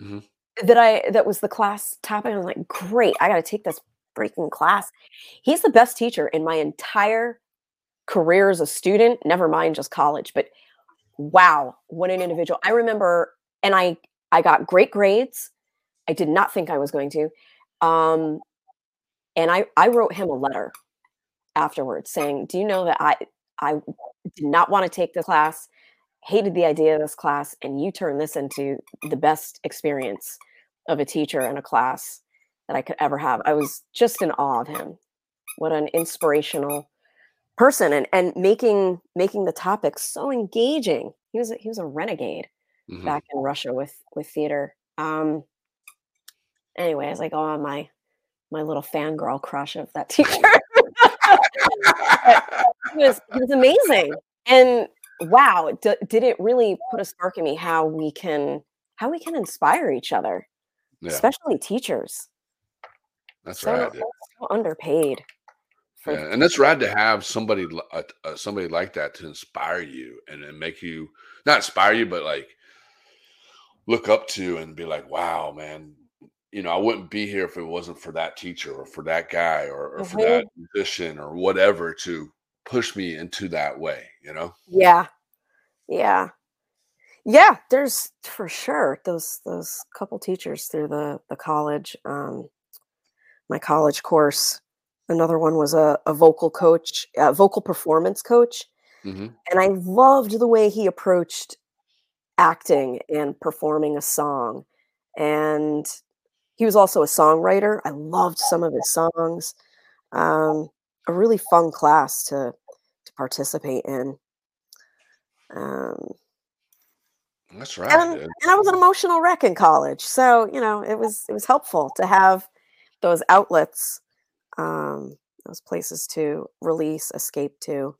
S2: mm-hmm. That I, that was the class topic? I was like, great, I got to take this freaking class. He's the best teacher in my entire career as a student, never mind just college, but wow, what an individual. I remember, and I, I got great grades. I did not think I was going to. Um, and I, I wrote him a letter afterwards saying, Do you know that I, I did not want to take the class, hated the idea of this class, and you turned this into the best experience of a teacher and a class that I could ever have. I was just in awe of him. What an inspirational person and and making making the topic so engaging. He was a, he was a renegade mm-hmm. back in Russia with with theater. Um, anyway, as I go on my my little fangirl crush of that teacher. he was he was amazing, and wow, d- did it really put a spark in me how we can how we can inspire each other, yeah. especially teachers.
S1: That's so, right.
S2: So underpaid.
S1: Yeah, and it's rad to have somebody uh, uh, somebody like that to inspire you and, and make you not inspire you, but like look up to and be like, wow, man, you know, I wouldn't be here if it wasn't for that teacher or for that guy or, or mm-hmm. for that musician or whatever to push me into that way, you know?
S2: Yeah. Yeah. Yeah, there's for sure those those couple teachers through the the college, um, my college course. Another one was a, a vocal coach, a vocal performance coach, mm-hmm. and I loved the way he approached acting and performing a song. And he was also a songwriter. I loved some of his songs. Um, a really fun class to to participate in. Um,
S1: That's right.
S2: And, and, I was an emotional wreck in college, so you know it was it was helpful to have those outlets, um, those places to release, escape to,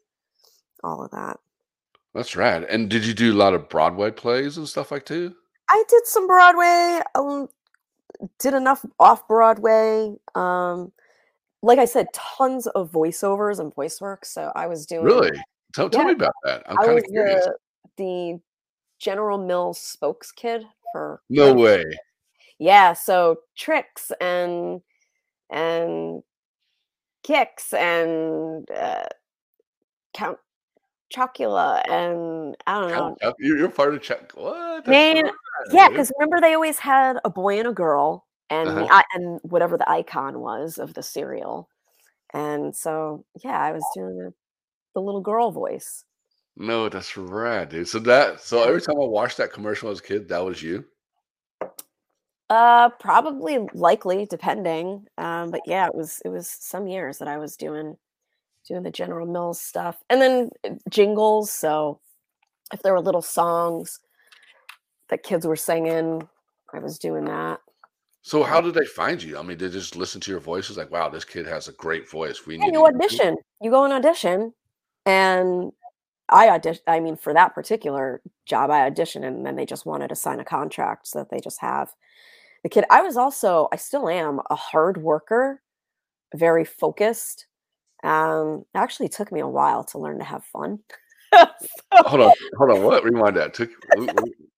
S2: all of that.
S1: That's right. And did you do a lot of Broadway plays and stuff like too?
S2: I did some Broadway, um, did enough off Broadway. Um, like I said, tons of voiceovers and voice work. So I was doing
S1: Really? Tell tell
S2: Yeah.
S1: me about that. I'm
S2: I
S1: kind
S2: was
S1: of curious.
S2: the the General Mills spokes kid for
S1: No way.
S2: yeah. So Trix and and Kix and uh, Count Chocula and I don't know.
S1: Count You're, part of Chuck. What? That's
S2: Man, Yeah, because remember they always had a boy and a girl, and
S1: Uh-huh.
S2: the, and whatever the icon was of the cereal, and so yeah, I was doing the, the little girl voice.
S1: No, that's rad, dude. So that so every time I watched that commercial as a kid, that was you.
S2: Uh, probably likely depending, um, but yeah, it was it was some years that I was doing doing the General Mills stuff, and then uh, jingles. So if there were little songs that kids were singing, I was doing that.
S1: So how did they find you? I mean, they just listen to your voices, like, wow, this kid has a great voice. We
S2: Yeah,
S1: need
S2: you
S1: to
S2: audition. You go and audition, and I audition. I mean, for that particular job, I auditioned, and then they just wanted to sign a contract so that they just have the kid. I was also, I still am, a hard worker, very focused. Um, it actually took me a while to learn to have fun.
S1: Hold on, hold on. What? Rewind that. Took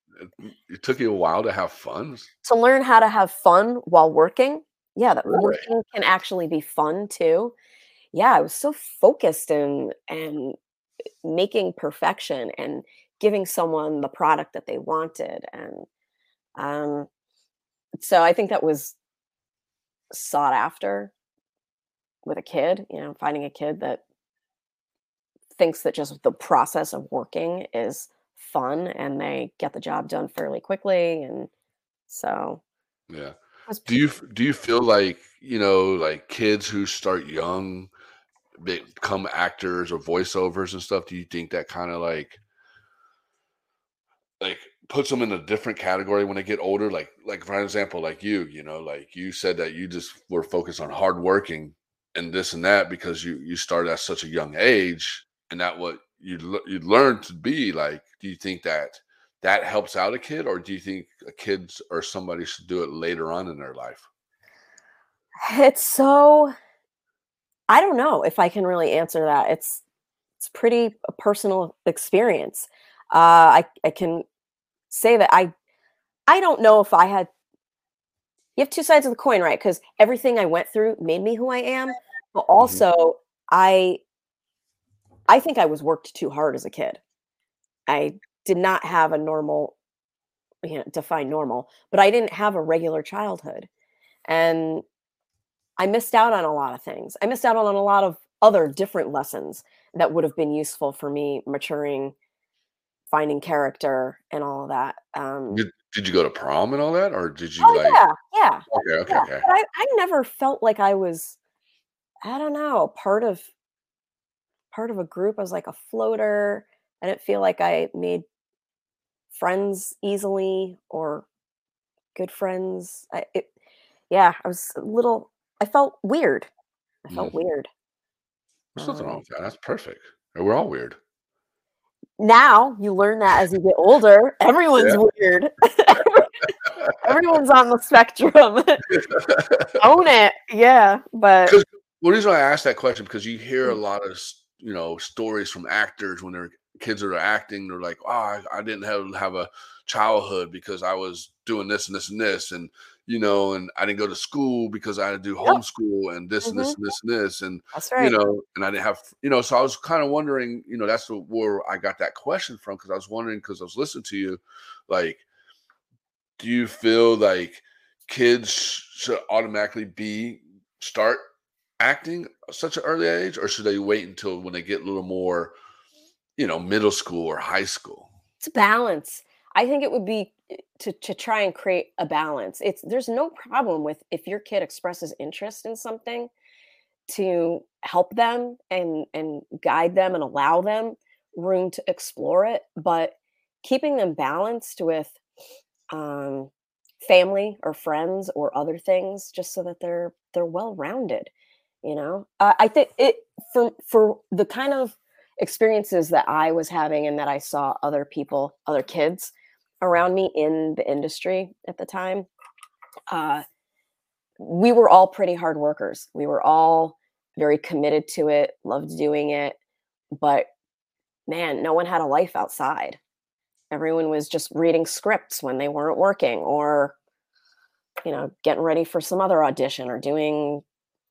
S1: it took you a while to have fun.
S2: to learn how to have fun while working. Yeah, that
S1: Really?
S2: working can actually be fun too. Yeah, I was so focused and and making perfection and giving someone the product that they wanted and um so I think that was sought after with a kid, you know, finding a kid that thinks that just the process of working is fun and they get the job done fairly quickly and so
S1: Yeah. Do you do you feel like you know, like kids who start young become actors or voiceovers and stuff? Do you think that kind of like like puts them in a different category when they get older? Like like for example, like you, you know, like you said that you just were focused on hard working and this and that because you you started at such a young age, and that what you you learned to be like. Do you think that? That helps out a kid, or do you think a kids or somebody should do it later on in their life?
S2: It's so I don't know if I can really answer that. It's it's pretty a personal experience. Uh, I I can say that I I don't know if I had. You have two sides of the coin, right? Because everything I went through made me who I am, but also I I think I was worked too hard as a kid. I did not have a normal, you know, define normal, but I didn't have a regular childhood, and I missed out on a lot of things. I missed out on a lot of other different lessons that would have been useful for me maturing, finding character, and all of that. Um,
S1: Did, did you go to prom and all that, or did you
S2: oh
S1: like?
S2: yeah, yeah,
S1: Okay, okay,
S2: yeah.
S1: okay.
S2: I, I never felt like I was, I don't know, part of part of a group. I was like a floater. I didn't feel like I made friends easily or good friends. I, it, yeah, I was a little. I felt weird. I felt
S1: Mm.
S2: weird.
S1: There's nothing wrong
S2: Um,
S1: with that. That's perfect. We're all weird.
S2: now you learn that as you get older, everyone's weird. Everyone's on the spectrum. Own it. Yeah, but
S1: the reason I asked that question because you hear a
S2: Mm.
S1: lot of you know stories from actors when their kids are acting. They're like, "Oh, I, I didn't have have a childhood because I was doing this and this and this, and you know, and I didn't go to school because I had to do
S2: Yep.
S1: homeschool and this and this
S2: mm-hmm.
S1: and this and this, and
S2: that's
S1: you know, and I didn't have, you know, so I was kind of wondering, you know, that's where I got that question from because I was wondering because I was listening to you, like, do you feel like kids should automatically be start acting such an early age, or should they wait until when they get a little more, you know, middle school or high school?
S2: it's balance. I think it would be eh, to to try and create a balance. It's there's no problem with if your kid expresses interest in something to help them and and guide them and allow them room to explore it, but keeping them balanced with um family or friends or other things just so that they're they're well rounded you know uh, i think it for for the kind of experiences that i was having and that i saw other people other kids around me in the industry at the time uh we were all pretty hard workers. We were all very committed to it, loved doing it, but man, no one had a life outside. Everyone was just reading scripts when they weren't working or you know, getting ready for some other audition or doing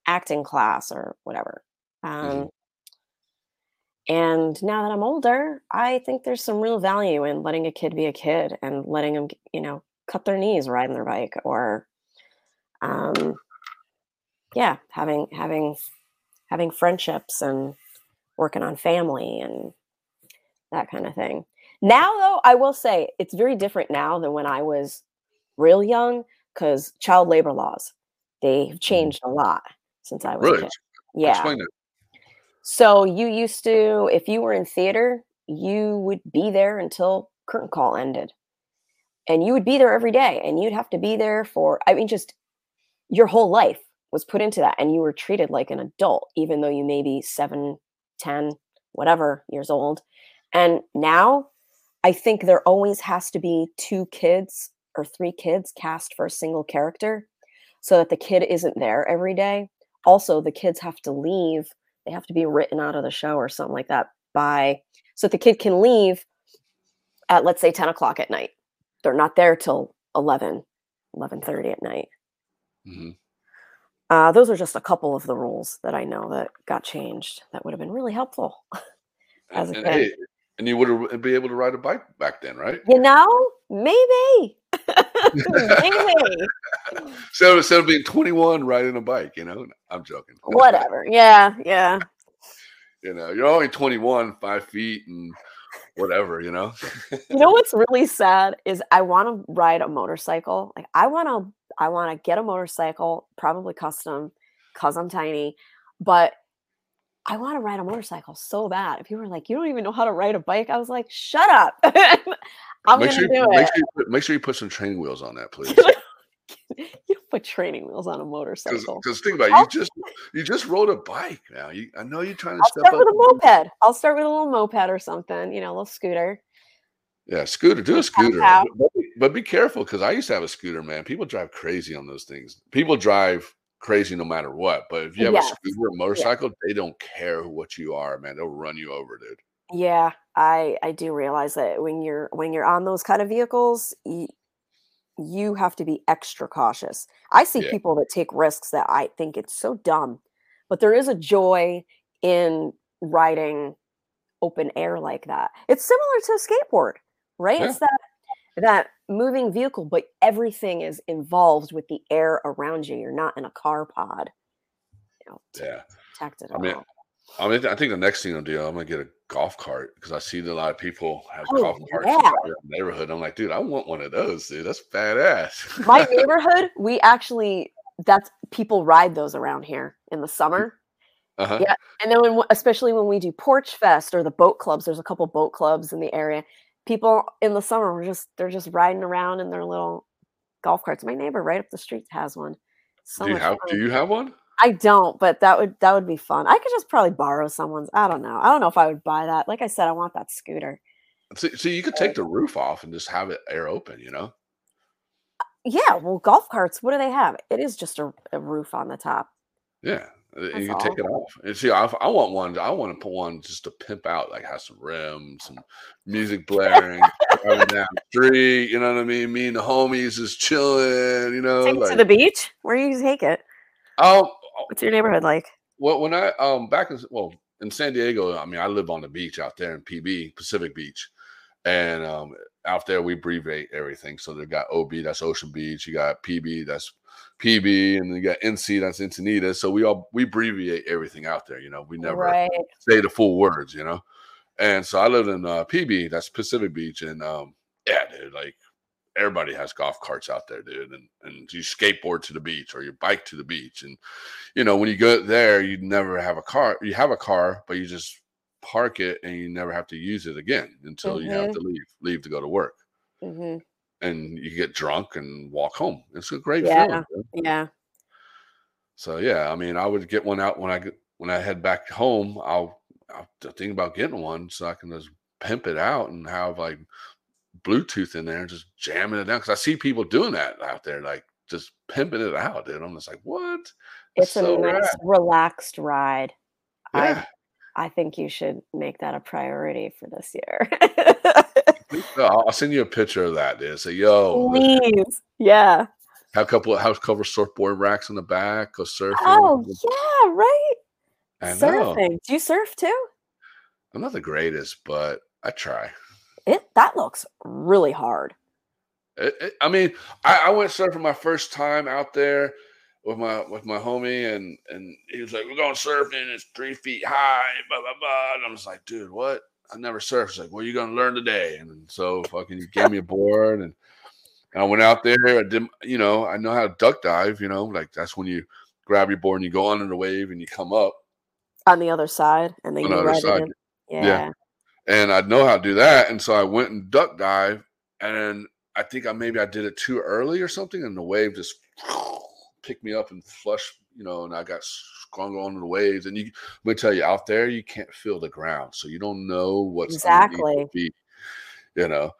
S2: acting class or whatever. Um, mm-hmm. And now that I'm older, I think there's some real value in letting a kid be a kid and letting them, you know, cut their knees riding their bike or, um, yeah, having having having friendships and working on family and that kind of thing. Now, though, I will say it's very different now than when I was real young because child labor laws they've mm-hmm. changed a lot since I was really? a kid. Yeah. So you used to, if you were in theater, you would be there until curtain call ended. And you would be there every day and you'd have to be there for, I mean, just your whole life was put into that. And you were treated like an adult, even though you may be seven, ten, whatever years old. And now I think there always has to be two kids or three kids cast for a single character so that the kid isn't there every day. Also, the kids have to leave they have to be written out of the show or something like that by so that the kid can leave at let's say 10 o'clock at night they're not there till 11 11.30 at night mm-hmm. uh, those are just a couple of the rules that i know that got changed that would have been really helpful
S1: as a and. Hey, and you would have be able to ride a bike back then right
S2: you know maybe
S1: so instead of being 21 riding a bike you know? I'm joking.
S2: Whatever. Yeah yeah.
S1: You know you're only 21 five feet and whatever you know?
S2: You know what's really sad is i want to ride a motorcycle. Like i want to i want to get a motorcycle probably custom because i'm tiny but I want to ride a motorcycle so bad. If you were like, you don't even know how to ride a bike, I was like, shut up. I'm
S1: make
S2: gonna
S1: sure,
S2: do
S1: make
S2: it.
S1: Sure you put, make sure you put some training wheels on that, please.
S2: you don't put training wheels on a motorcycle.
S1: Because think about it, you just you just rode a bike now. You I know you're trying to
S2: I'll
S1: step
S2: start
S1: up.
S2: with a moped. I'll start with a little moped or something, you know, a little scooter.
S1: Yeah, scooter. Do a scooter, but, but be careful because I used to have a scooter, man. People drive crazy on those things. People drive crazy no matter what. But if you have yes. a scooter or motorcycle, yeah. they don't care what you are, man. They'll run you over, dude.
S2: Yeah, I I do realize that when you're when you're on those kind of vehicles, you, you have to be extra cautious. I see yeah. people that take risks that I think it's so dumb, but there is a joy in riding open air like that. It's similar to a skateboard, right? Yeah. It's that that moving vehicle, but everything is involved with the air around you. You're not in a car pod.
S1: You know, yeah. Protected. I mean, I mean, I think the next thing I'll do, I'm gonna get a golf cart because I see a lot of people have oh, golf carts yeah. in the neighborhood. I'm like, dude, I want one of those, dude. That's badass.
S2: My neighborhood, we actually that's people ride those around here in the summer. Uh-huh. Yeah, and then when, especially when we do Porch Fest or the boat clubs, there's a couple boat clubs in the area. People in the summer are just they're just riding around in their little golf carts. My neighbor right up the street has one.
S1: So do you have? Fun. Do you have one?
S2: I don't, but that would that would be fun. I could just probably borrow someone's. I don't know. I don't know if I would buy that. Like I said, I want that scooter.
S1: So, so you could take the roof off and just have it air open, you know?
S2: Uh, yeah. Well, golf carts, what do they have? It is just a, a roof on the top.
S1: Yeah. Uh, That's you can take it off. And see, I, I, want one. I want to put one just to pimp out, like have some rims, some music blaring, driving down the street. You know what I mean? Me and the homies is chilling. You know,
S2: take like, to the beach. Where you take it?
S1: Um,
S2: What's your neighborhood like?
S1: Well, when I um back in well in San Diego, I mean, I live on the beach out there in PB Pacific Beach, and um out there we abbreviate everything. So they got OB, that's Ocean Beach. You got PB, that's PB, and then you got NC, that's Encinitas. So we all we abbreviate everything out there. You know, we never right. say the full words. You know, and so I live in uh, PB, that's Pacific Beach, and um yeah, dude, like everybody has golf carts out there, dude, and and you skateboard to the beach or you bike to the beach, and you know when you go there, you never have a car. You have a car, but you just park it and you never have to use it again until mm-hmm. you have mm-hmm. to leave leave to go to work. Mm-hmm. And you get drunk and walk home. It's a great
S2: yeah.
S1: feeling.
S2: Yeah.
S1: So yeah, I mean, I would get one out when I get when I head back home. I'll I'll think about getting one so I can just pimp it out and have like Bluetooth in there and just jamming it down because I see people doing that out there, like just pimping it out, dude. I'm just like, what?
S2: It's so a nice, rad. relaxed ride. Yeah. I I think you should make that a priority for this year.
S1: I'll send you a picture of that, dude. Say, yo,
S2: please, yeah.
S1: Have a couple of house cover surfboard racks in the back. Go surfing.
S2: Oh yeah, right. I Surfing. Know. Do you surf too?
S1: I'm not the greatest, but I try.
S2: It that looks really hard.
S1: It, it, I mean, I, I, went surfing my first time out there with my with my homie, and and he was like, "We're going surfing. It's three feet high." Blah blah blah. And I was like, "Dude, what? I never surfed." Like, "What are you gonna learn today?" And so fucking he gave me a board, and, I went out there. I did, you know, I know how to duck dive. You know, like that's when you grab your board and you go under the wave and you come up
S2: on the other side, and then you the ride side. Yeah. yeah.
S1: And I know how to do that. And so I went and duck dive and I think I maybe I did it too early or something, and the wave just picked me up and flushed, you know, and I got sprung on the waves. And you let me tell you, out there you can't feel the ground. So you don't know what's
S2: exactly
S1: feet, you know.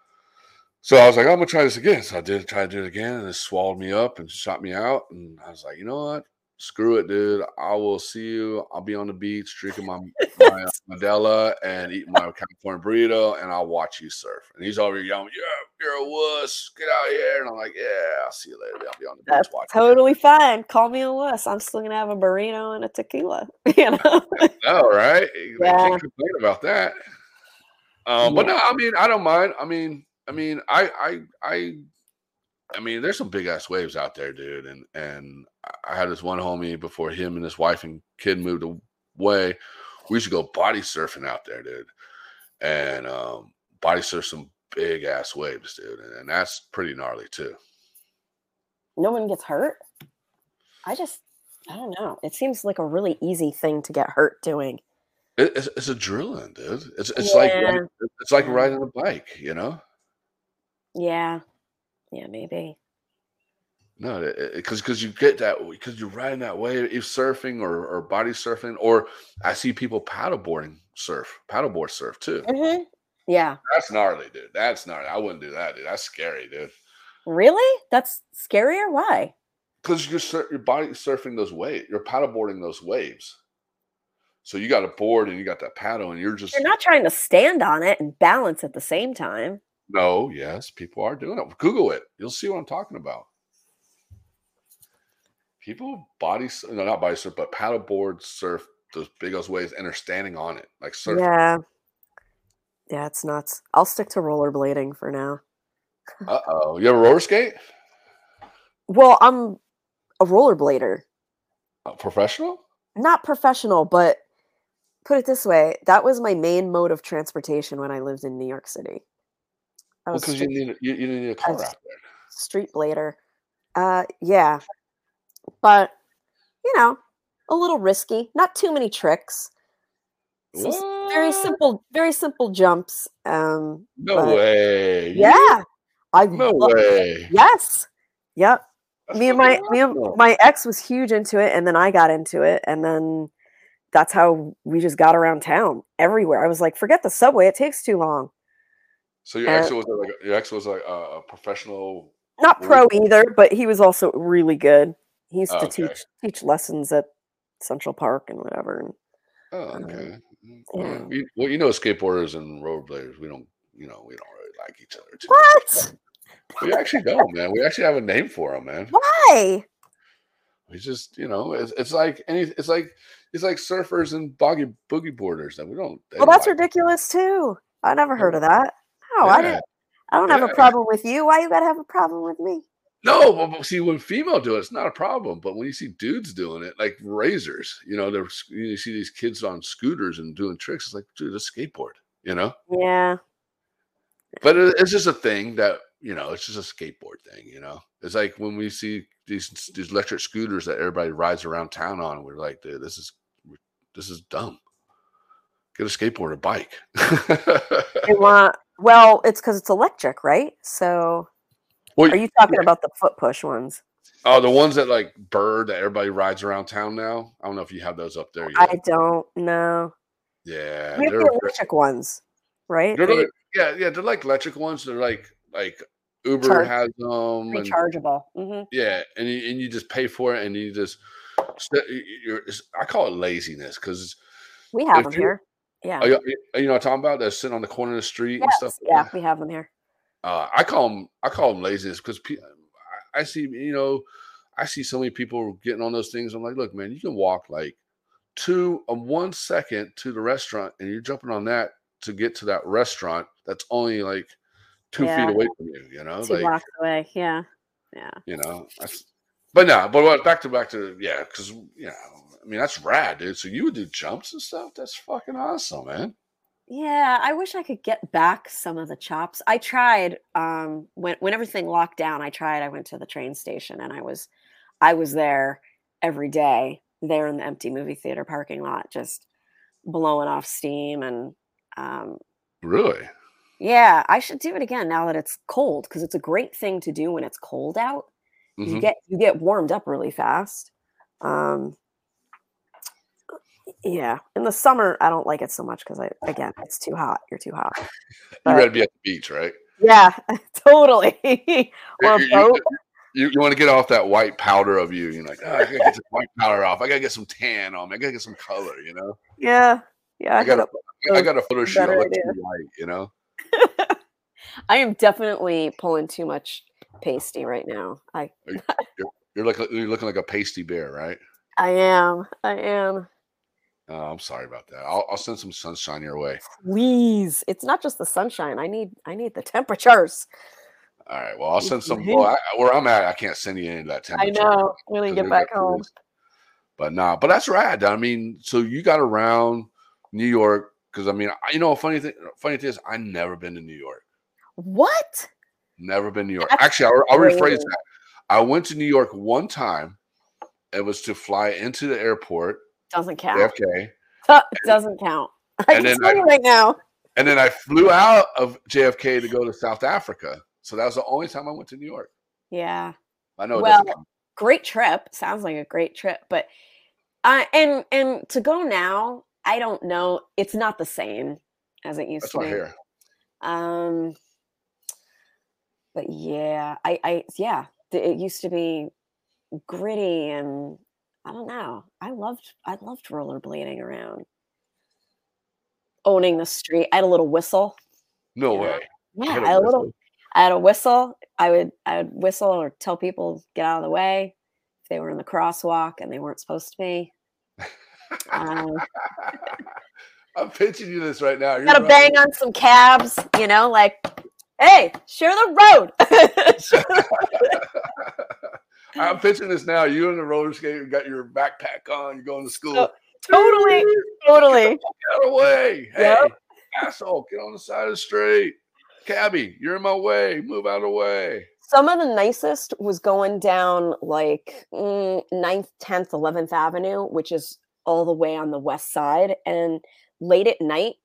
S1: So I was like, I'm gonna try this again. So I did try to do it again, and it swallowed me up and shot me out. And I was like, you know what? screw it, dude. I will see you. I'll be on the beach drinking my, my Modelo and eating my California burrito, and I'll watch you surf. And he's over here yelling, "Yeah, you're a wuss. Get out here!" And I'm like, "Yeah, I'll see you later. I'll be on the
S2: That's
S1: beach
S2: watching." Totally fine. Call me a wuss. I'm still gonna have a burrito and a tequila. You know?
S1: no, right? Yeah. can't complain about that. Um, but no, I mean, I don't mind. I mean, I mean, I, I, I I mean, there's some big ass waves out there, dude. And and I had this one homie before him and his wife and kid moved away. We used to go body surfing out there, dude, and um, body surf some big ass waves, dude, and, that's pretty gnarly too.
S2: No one gets hurt. I just, I don't know. It seems like a really easy thing to get hurt doing.
S1: It, it's, it's adrenaline, dude. It's it's yeah. like it's like riding a bike, you know.
S2: Yeah, yeah, maybe.
S1: No, because because you get that because you're riding that wave, if surfing or, or body surfing, or I see people paddleboarding surf, paddleboard surf too.
S2: Mm-hmm. Yeah,
S1: that's gnarly, dude. That's gnarly. I wouldn't do that, dude. That's scary, dude.
S2: Really? That's scarier. Why?
S1: Because you're sur- your body surfing those waves. You're paddleboarding those waves. So you got a board and you got that paddle, and you're just
S2: you're not trying to stand on it and balance at the same time.
S1: No, yes, people are doing it. Google it. You'll see what I'm talking about people body no not body surf but paddleboard surf those big ass waves and are standing on it like surfing.
S2: Yeah, yeah, it's nuts. I'll stick to rollerblading for now.
S1: uh oh, you have a roller skate?
S2: Well, I'm a rollerblader.
S1: Uh, professional?
S2: Not professional, but put it this way: that was my main mode of transportation when I lived in New York City.
S1: because well, you need you, you need a car out there.
S2: Street blader. Uh, yeah, but you know, a little risky. Not too many tricks. Very simple, very simple jumps. Um,
S1: no way.
S2: Yeah,
S1: I no way.
S2: Yes. Yep. That's me and my me and my ex was huge into it, and then I got into it, and then that's how we just got around town everywhere. I was like, forget the subway; it takes too long.
S1: So your and, ex was like your ex was like a, a professional,
S2: not pro either, but he was also really good. He used to teach teach lessons at Central Park and whatever. And,
S1: oh, okay. Um, well, you know, skateboarders and rollerbladers, we don't, you know, we don't really like each other.
S2: Too what?
S1: We actually don't, man. We actually have a name for them, man.
S2: Why?
S1: We just, you know, it's, it's like any, it's like it's like surfers and boggy boogie boarders that we don't.
S2: Well, that's like ridiculous too. I never heard of that. Oh, no, yeah. I didn't. I don't yeah. have a problem with you. Why you gotta have a problem with me?
S1: No, but see, when female do it, it's not a problem. But when you see dudes doing it, like razors, you know, they're you see these kids on scooters and doing tricks. It's like, dude, a skateboard, you know?
S2: Yeah.
S1: But it's just a thing that you know, it's just a skateboard thing. You know, it's like when we see these these electric scooters that everybody rides around town on. We're like, dude, this is this is dumb. Get a skateboard or bike.
S2: they want well, it's because it's electric, right? So well, Are you talking about the foot push ones?
S1: Oh, the ones that like bird that everybody rides around town now. I don't know if you have those up there. Yet.
S2: I don't know.
S1: Yeah,
S2: we have the electric ones, right?
S1: They're like, yeah, yeah, they're like electric ones. They're like like Uber
S2: Charge-
S1: has them.
S2: rechargeable. hmm
S1: yeah, and you, and you just pay for it, and you just. You're, it's- I call it laziness because
S2: We have them here. Yeah.
S1: you you know what I'm talking about. They're sitting on the corner of the street and stuff.
S2: yeah, we have them here.
S1: Uh, I call them I call them laziness because pe- I, see you know I see so many people getting on those things. I'm like, look, man, you can walk like two um, one second to the restaurant, and you're jumping on that to get to that restaurant that's only like two
S2: Yeah.
S1: feet away from you. You know,
S2: Two
S1: like
S2: blocks away. Yeah. Yeah.
S1: you know. That's, but no, but back to back to yeah, because you know, I mean that's rad, dude. So you would do jumps and stuff. That's fucking awesome, man.
S2: Yeah, I wish I could get back some of the chops. I tried um when when everything locked down, I tried. I went to the train station and I was I was there every day, there in the empty movie theater parking lot just blowing off steam and um
S1: Really?
S2: yeah, I should do it again now that it's cold because it's a great thing to do when it's cold out. You
S1: Mhm.
S2: get you get warmed up really fast. Um yeah, in the summer I don't like it so much because I again it's too hot. You're too hot.
S1: You got to be at the beach, right?
S2: Yeah, totally. or a
S1: You-
S2: boat.
S1: You, you want to get off that white powder of you. You're like, oh, I gotta get some white powder off. I gotta get some tan on me. I gotta get some color. You know,
S2: Yeah, yeah.
S1: I
S2: I,
S1: gotta,
S2: gotta,
S1: I got a photo shoot. I look too white. You know,
S2: I am definitely pulling too much pasty right now. I
S1: you're like you're looking like a pasty bear, right?
S2: I am. I am.
S1: Oh, I'm sorry about that. I'll, I'll send some sunshine your way.
S2: Please, it's not just the sunshine. I need. I need the temperatures.
S1: All right. Well, I'll send some. Well, I, where I'm at, I can't send you any of that temperature.
S2: I know.
S1: 'cause
S2: get back home.
S1: But nah, but that's rad. I mean, so you got around New York because I mean, I- you know, funny thing, funny thing is, I never been to New York.
S2: What?
S1: Never been to New York.
S2: That's
S1: Actually, I'll, I'll rephrase that. I went to New York one time. It was to fly into the airport,
S2: Doesn't count.
S1: JFK,
S2: Doesn't count. I
S1: and
S2: can tell
S1: I-
S2: you right now.
S1: and then I flew out of JFK to go to South Africa. So that was the only time I went to New York.
S2: Yeah.
S1: I know
S2: Well, great trip. Sounds like a great trip, but uh, and and to go now, I don't know. It's not the same as it used
S1: That's
S2: to be. Um, but yeah, I, I, yeah, it used to be gritty and I don't know. I loved, I loved rollerblading around, owning the street. I had a little whistle.
S1: No way.
S2: Yeah,
S1: had
S2: I
S1: a
S2: had a little. I had a whistle. I would, I would whistle or tell people get out of the way if they were in the crosswalk and they weren't supposed to be. Um,
S1: I'm pitching you this right now. You're
S2: gotta
S1: right.
S2: bang on some cabs, you know, like, hey, share the road.
S1: I'm pitching this now. You in the roller skate, you got your backpack on, you're going to school.
S2: So- totally, totally.
S1: Get out of way. Hey,
S2: Yep.
S1: asshole, get on the side of the street. Cabby, you're in my way. Move out of the way.
S2: Some of the nicest was going down like mm, 9th, 10th, 11th Avenue, which is all the way on the west side. And late at night,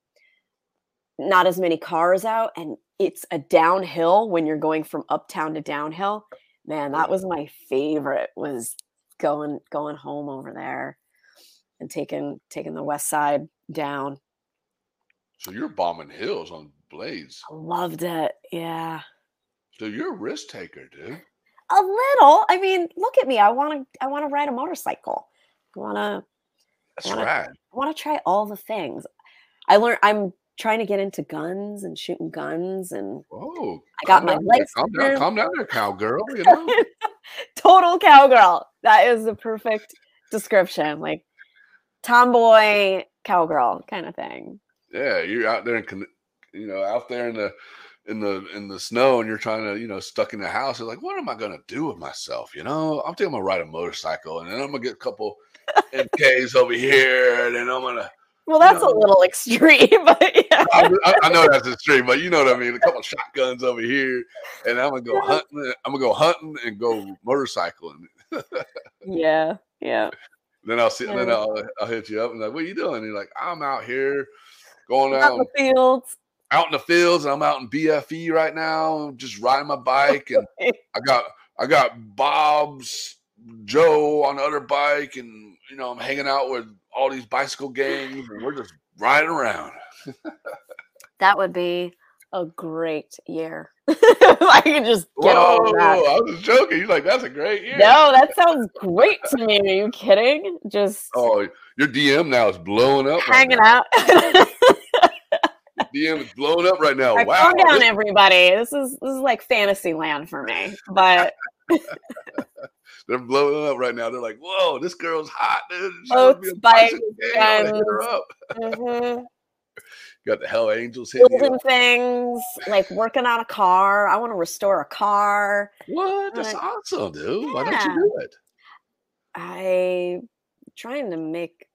S2: not as many cars out. And it's a downhill when you're going from uptown to downhill. Man, that was my favorite was going going home over there and taking taking the west side down.
S1: So you're bombing hills on blades.
S2: I loved it. Yeah.
S1: So you're a risk taker, dude.
S2: a little. I mean, look at me. I want to. I want to ride a motorcycle. I want to.
S1: That's
S2: Wanna-
S1: rad.
S2: I want to try all the things. I learned. I'm trying to get into guns and shooting guns and
S1: Oh,
S2: I got my
S1: down Calm down, calm down there, cowgirl. You know,
S2: total cowgirl. That is the perfect description. Like tomboy cowgirl kind of thing.
S1: yeah, you're out there in, you know, out there in the in the in the snow, and you're trying to, you know, stuck in the house. You're like, what am I gonna do with myself? You know, I'm thinking I'm gonna ride a motorcycle, and then I'm gonna get a couple MKs over here, and then I'm gonna.
S2: Well, that's
S1: know.
S2: a little extreme, but.
S1: I, I- know that's extreme, but you know what I mean. A couple shotguns over here, and I'm gonna go hunting. I'm gonna go hunting and go motorcycling.
S2: Yeah. Yeah.
S1: Then I'll see. Then I'll, I'll hit you up and like, what are you doing? And you're like, I'm out here going
S2: Out in
S1: out
S2: the fields.
S1: out in the fields. And I'm out in BFE right now, just riding my bike, and I got I got Bob's Joe on the other bike, and you know I'm hanging out with all these bicycle gangs, and we're just riding around.
S2: That would be a great year. I can just get
S1: Whoa,
S2: that.
S1: I was just joking. You're like, that's a great year.
S2: No, that sounds great to me. Are you kidding? Just
S1: Oh, your DM now is blowing up.
S2: hanging
S1: now.
S2: out.
S1: DM is blowing up right now.
S2: Alright,
S1: wow.
S2: calm down,
S1: this-
S2: everybody. This is this is like fantasy land for me. But
S1: they're blowing up right now. They're like, whoa, this girl's hot, dude.
S2: Oats,
S1: must be a
S2: bikes,
S1: gang. I wanna hit her
S2: guns.
S1: up. Got the Hell Angels hitting
S2: building
S1: up.
S2: things, like working on a car. I want to restore a car.
S1: What? That's
S2: Like,
S1: awesome, dude. Why don't
S2: yeah.
S1: you do it?
S2: I trying to make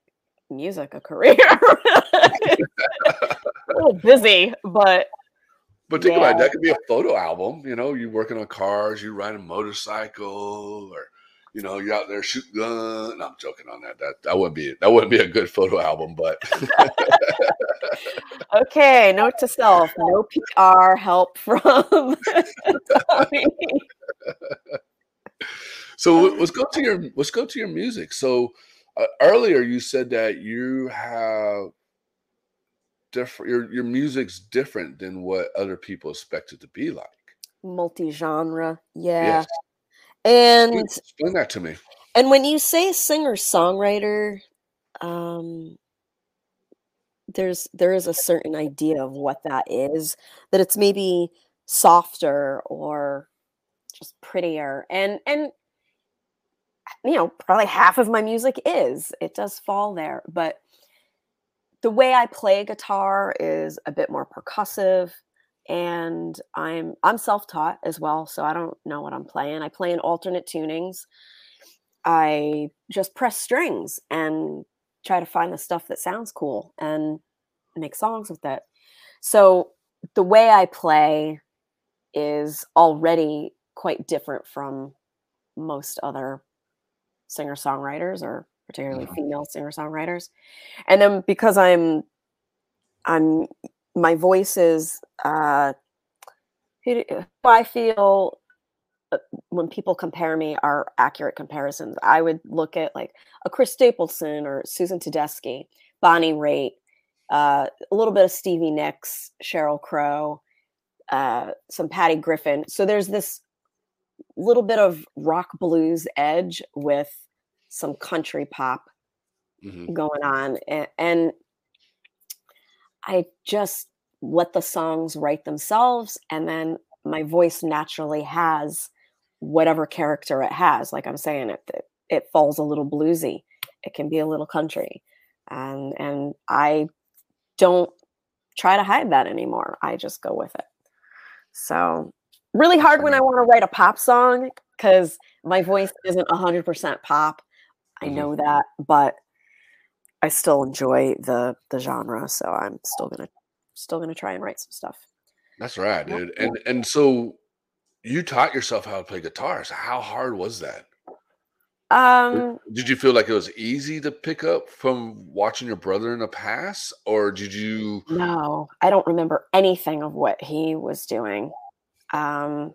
S2: music a career. a little busy, but
S1: But think about it. That could be a photo album. You know, you working on cars, you ride a motorcycle, or you know, you're out there shooting gun. No, I'm joking on that. That that wouldn't be that wouldn't be a good photo album. But
S2: okay. Note to self: no PR help from.
S1: So let- let's go to your let's go to your music. So uh, earlier you said that you have different your your music's different than what other people expect it to be like.
S2: Multi-genre, yeah.
S1: Yes.
S2: And
S1: Explain- Explain that to me.
S2: and when you say singer songwriter, um, there's there is a certain idea of what that is. That it's maybe softer or just prettier, and and you know probably half of my music is it does fall there, but the way I play guitar is a bit more percussive and I'm I'm self-taught as well, so I don't know what I'm playing. I play in alternate tunings. I just press strings and try to find the stuff that sounds cool and make songs with it. So the way I play is already quite different from most other singer-songwriters or particularly
S1: Mhm.
S2: female singer-songwriters. And then because I'm I'm my voice is uh who do- I feel when people compare me are accurate comparisons. I would look at like a Chris Stapleton or Susan Tedeschi, Bonnie Raitt, uh, a little bit of Stevie Nicks, Sheryl Crow, uh, some Patty Griffin. So there's this little bit of rock blues edge with some country pop
S1: Mhm.
S2: going on and, and i just let the songs write themselves and then my voice naturally has whatever character it has like i'm saying it it, it falls a little bluesy it can be a little country and and i don't try to hide that anymore i just go with it so really hard when i want to write a pop song because my voice isn't 100% pop I
S1: Mhm.
S2: know that, but I still enjoy the the genre, so I'm still gonna still gonna try and write some stuff.
S1: That's right, dude. And and so you taught yourself how to play guitar. So how hard was that?
S2: Um,
S1: Did you feel like it was easy to pick up from watching your brother in the past, or did you?
S2: no, I don't remember anything of what he was doing. Um,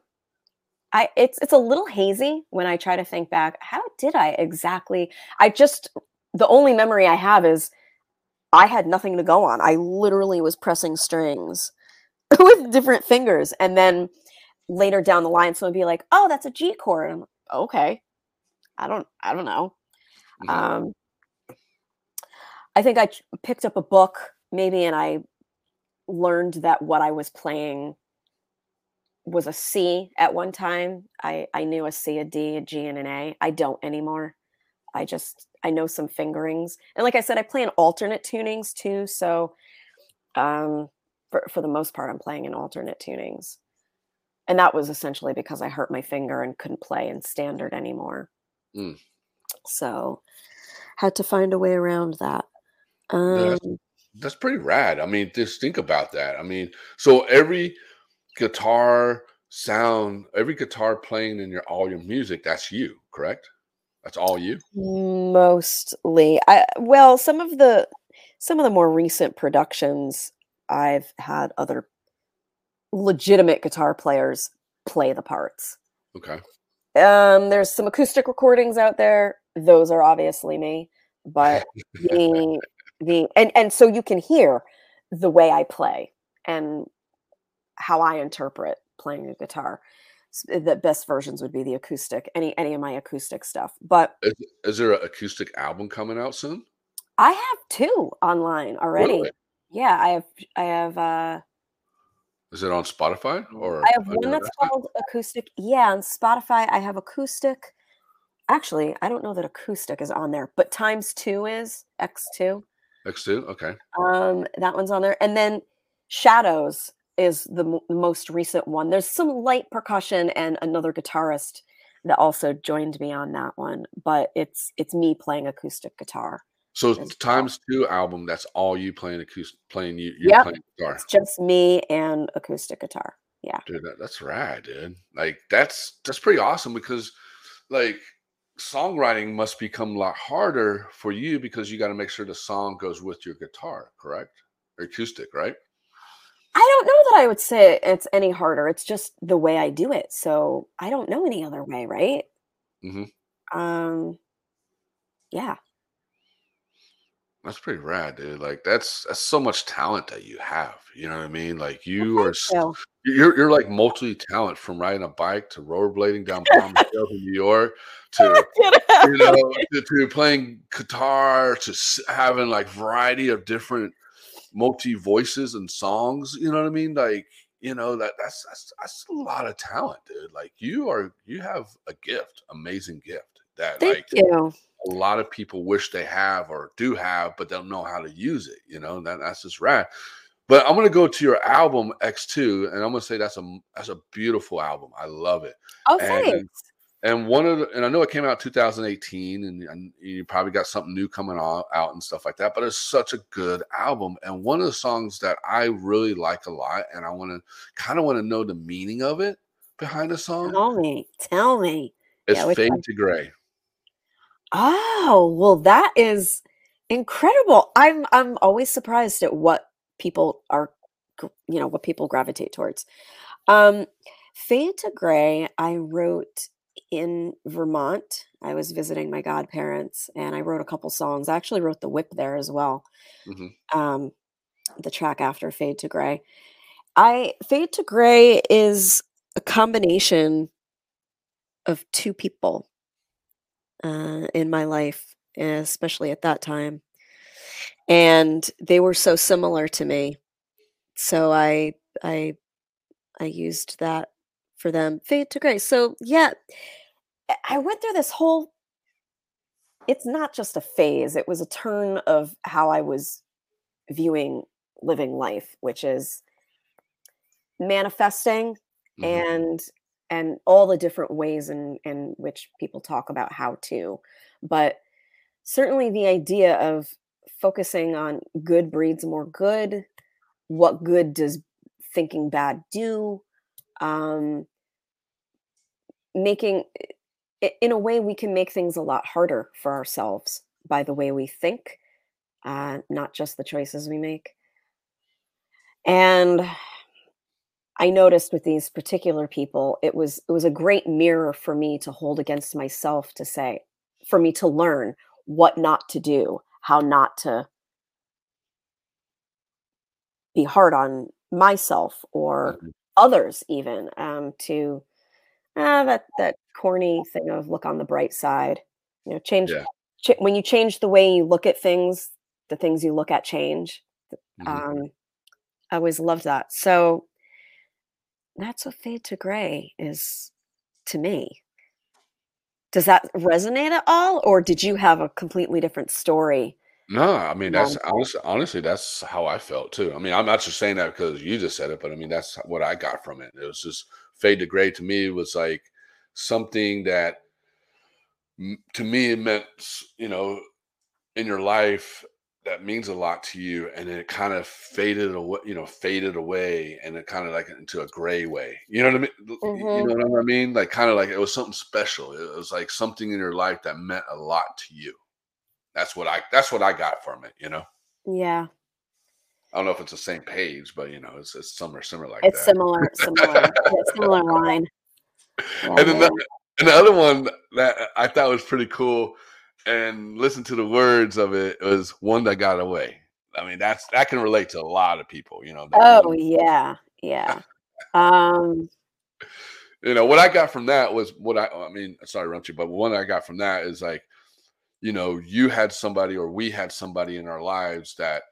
S2: I it's it's a little hazy when I try to think back. How did I exactly? I just the only memory I have is I had nothing to go on. I literally was pressing strings with different fingers, and then later down the line, someone would be like, "Oh, that's a G chord." I'm like, okay. I don't. I don't know.
S1: Mhm.
S2: Um, I think I ch- picked up a book maybe, and I learned that what I was playing was a C at one time. I I knew a C, a D, a G, and an A. I don't anymore. I just I know some fingerings, and like I said, I play in alternate tunings too. So, um, for for the most part, I'm playing in alternate tunings, and that was essentially because I hurt my finger and couldn't play in standard anymore.
S1: Mm.
S2: So, had to find a way around that. Um,
S1: that's, that's pretty rad. I mean, just think about that. I mean, so every guitar sound, every guitar playing in your all your music, that's you, correct? That's all you.
S2: Mostly, I well, some of the some of the more recent productions, I've had other legitimate guitar players play the parts.
S1: Okay.
S2: Um, there's some acoustic recordings out there; those are obviously me. But the the and and so you can hear the way I play and how I interpret playing a guitar. The best versions would be the acoustic, any any of my acoustic stuff. But
S1: is, is there an acoustic album coming out soon?
S2: I have two online already. Really? Yeah, I have I have uh
S1: is it on Spotify or
S2: I have one that's called acoustic. Yeah, on Spotify I have acoustic. Actually, I don't know that acoustic is on there, but times two is X2.
S1: X2, okay.
S2: Um, that one's on there. And then Shadows is the m- most recent one. There's some light percussion and another guitarist that also joined me on that one, but it's it's me playing acoustic guitar.
S1: So times two album, that's all you playing acoustic, playing you, you yep. playing guitar.
S2: It's just me and acoustic guitar. Yeah,
S1: dude, that, that's rad, dude. Like that's that's pretty awesome because, like, songwriting must become a lot harder for you because you got to make sure the song goes with your guitar, correct? Or acoustic, right?
S2: I don't know that I would say it's any harder. It's just the way I do it. So I don't know any other way, right? Mm-hmm. Um, yeah.
S1: That's pretty rad, dude. Like that's that's so much talent that you have. You know what I mean? Like you are so. you're you're like multi talent from riding a bike to rollerblading down Palm Hill in New York to you know to, to, playing guitar to having like variety of different multi voices and songs. You know what I mean? Like you know that that's that's that's a lot of talent, dude. Like you are you have a gift, amazing gift that
S2: Thank
S1: like
S2: you
S1: a lot of people wish they have or do have, but don't know how to use it. You know, that, that's just rad. But I'm gonna go to your album X2, and I'm gonna say that's a that's a beautiful album. I love it.
S2: Oh, thanks.
S1: And, and one of the, and I know it came out 2018, and, and you probably got something new coming on, out and stuff like that. But it's such a good album, and one of the songs that I really like a lot, and I want to kind of want to know the meaning of it behind the song.
S2: Tell me, tell me.
S1: It's yeah, Fade to Gray.
S2: Oh, well, that is incredible. I'm I'm always surprised at what people are you know, what people gravitate towards. Um Fade to Gray, I wrote in Vermont. I was visiting my godparents and I wrote a couple songs. I actually wrote the whip there as well. Mm-hmm. Um the track after Fade to Gray. I Fade to Gray is a combination of two people uh, in my life, especially at that time. And they were so similar to me. So I I I used that for them. Fade to grace. So yeah, I went through this whole it's not just a phase, it was a turn of how I was viewing living life, which is manifesting mm-hmm. and and all the different ways in in which people talk about how to but certainly the idea of focusing on good breeds more good what good does thinking bad do um making in a way we can make things a lot harder for ourselves by the way we think uh not just the choices we make. And I noticed with these particular people, it was it was a great mirror for me to hold against myself to say, for me to learn what not to do, how not to be hard on myself or mm-hmm. others, even um, to uh, that that corny thing of look on the bright side. You know, change yeah. ch- when you change the way you look at things, the things you look at change. Mm-hmm. Um, I always loved that. So that's what fade to gray is to me. Does that resonate at all, or did you have a completely different story?
S1: No, I mean that's honestly, honestly that's how I felt too. I mean, I'm not just saying that because you just said it, but I mean that's what I got from it. It was just fade to gray to me was like something that to me it meant you know in your life that means a lot to you and it kind of faded away you know faded away and it kind of like into a gray way. You know what i mean? Mm-hmm. you know what i mean? Like kind of like it was something special. It was like something in your life that meant a lot to you. That's what i that's what i got from it you know?
S2: Yeah.
S1: I don't know if it's the same page but you know it's, it's similar similar like
S2: it's that. similar similar. Similar line.
S1: Yeah, and then the, and the other one that i thought was pretty cool and listen to the words of it, it was one that got away. I mean, that's that can relate to a lot of people, you know.
S2: Oh yeah, yeah. Um,
S1: you know what I got from that was what I I mean, sorry, Runchy, but what I got from that is like, you know, you had somebody or we had somebody in our lives that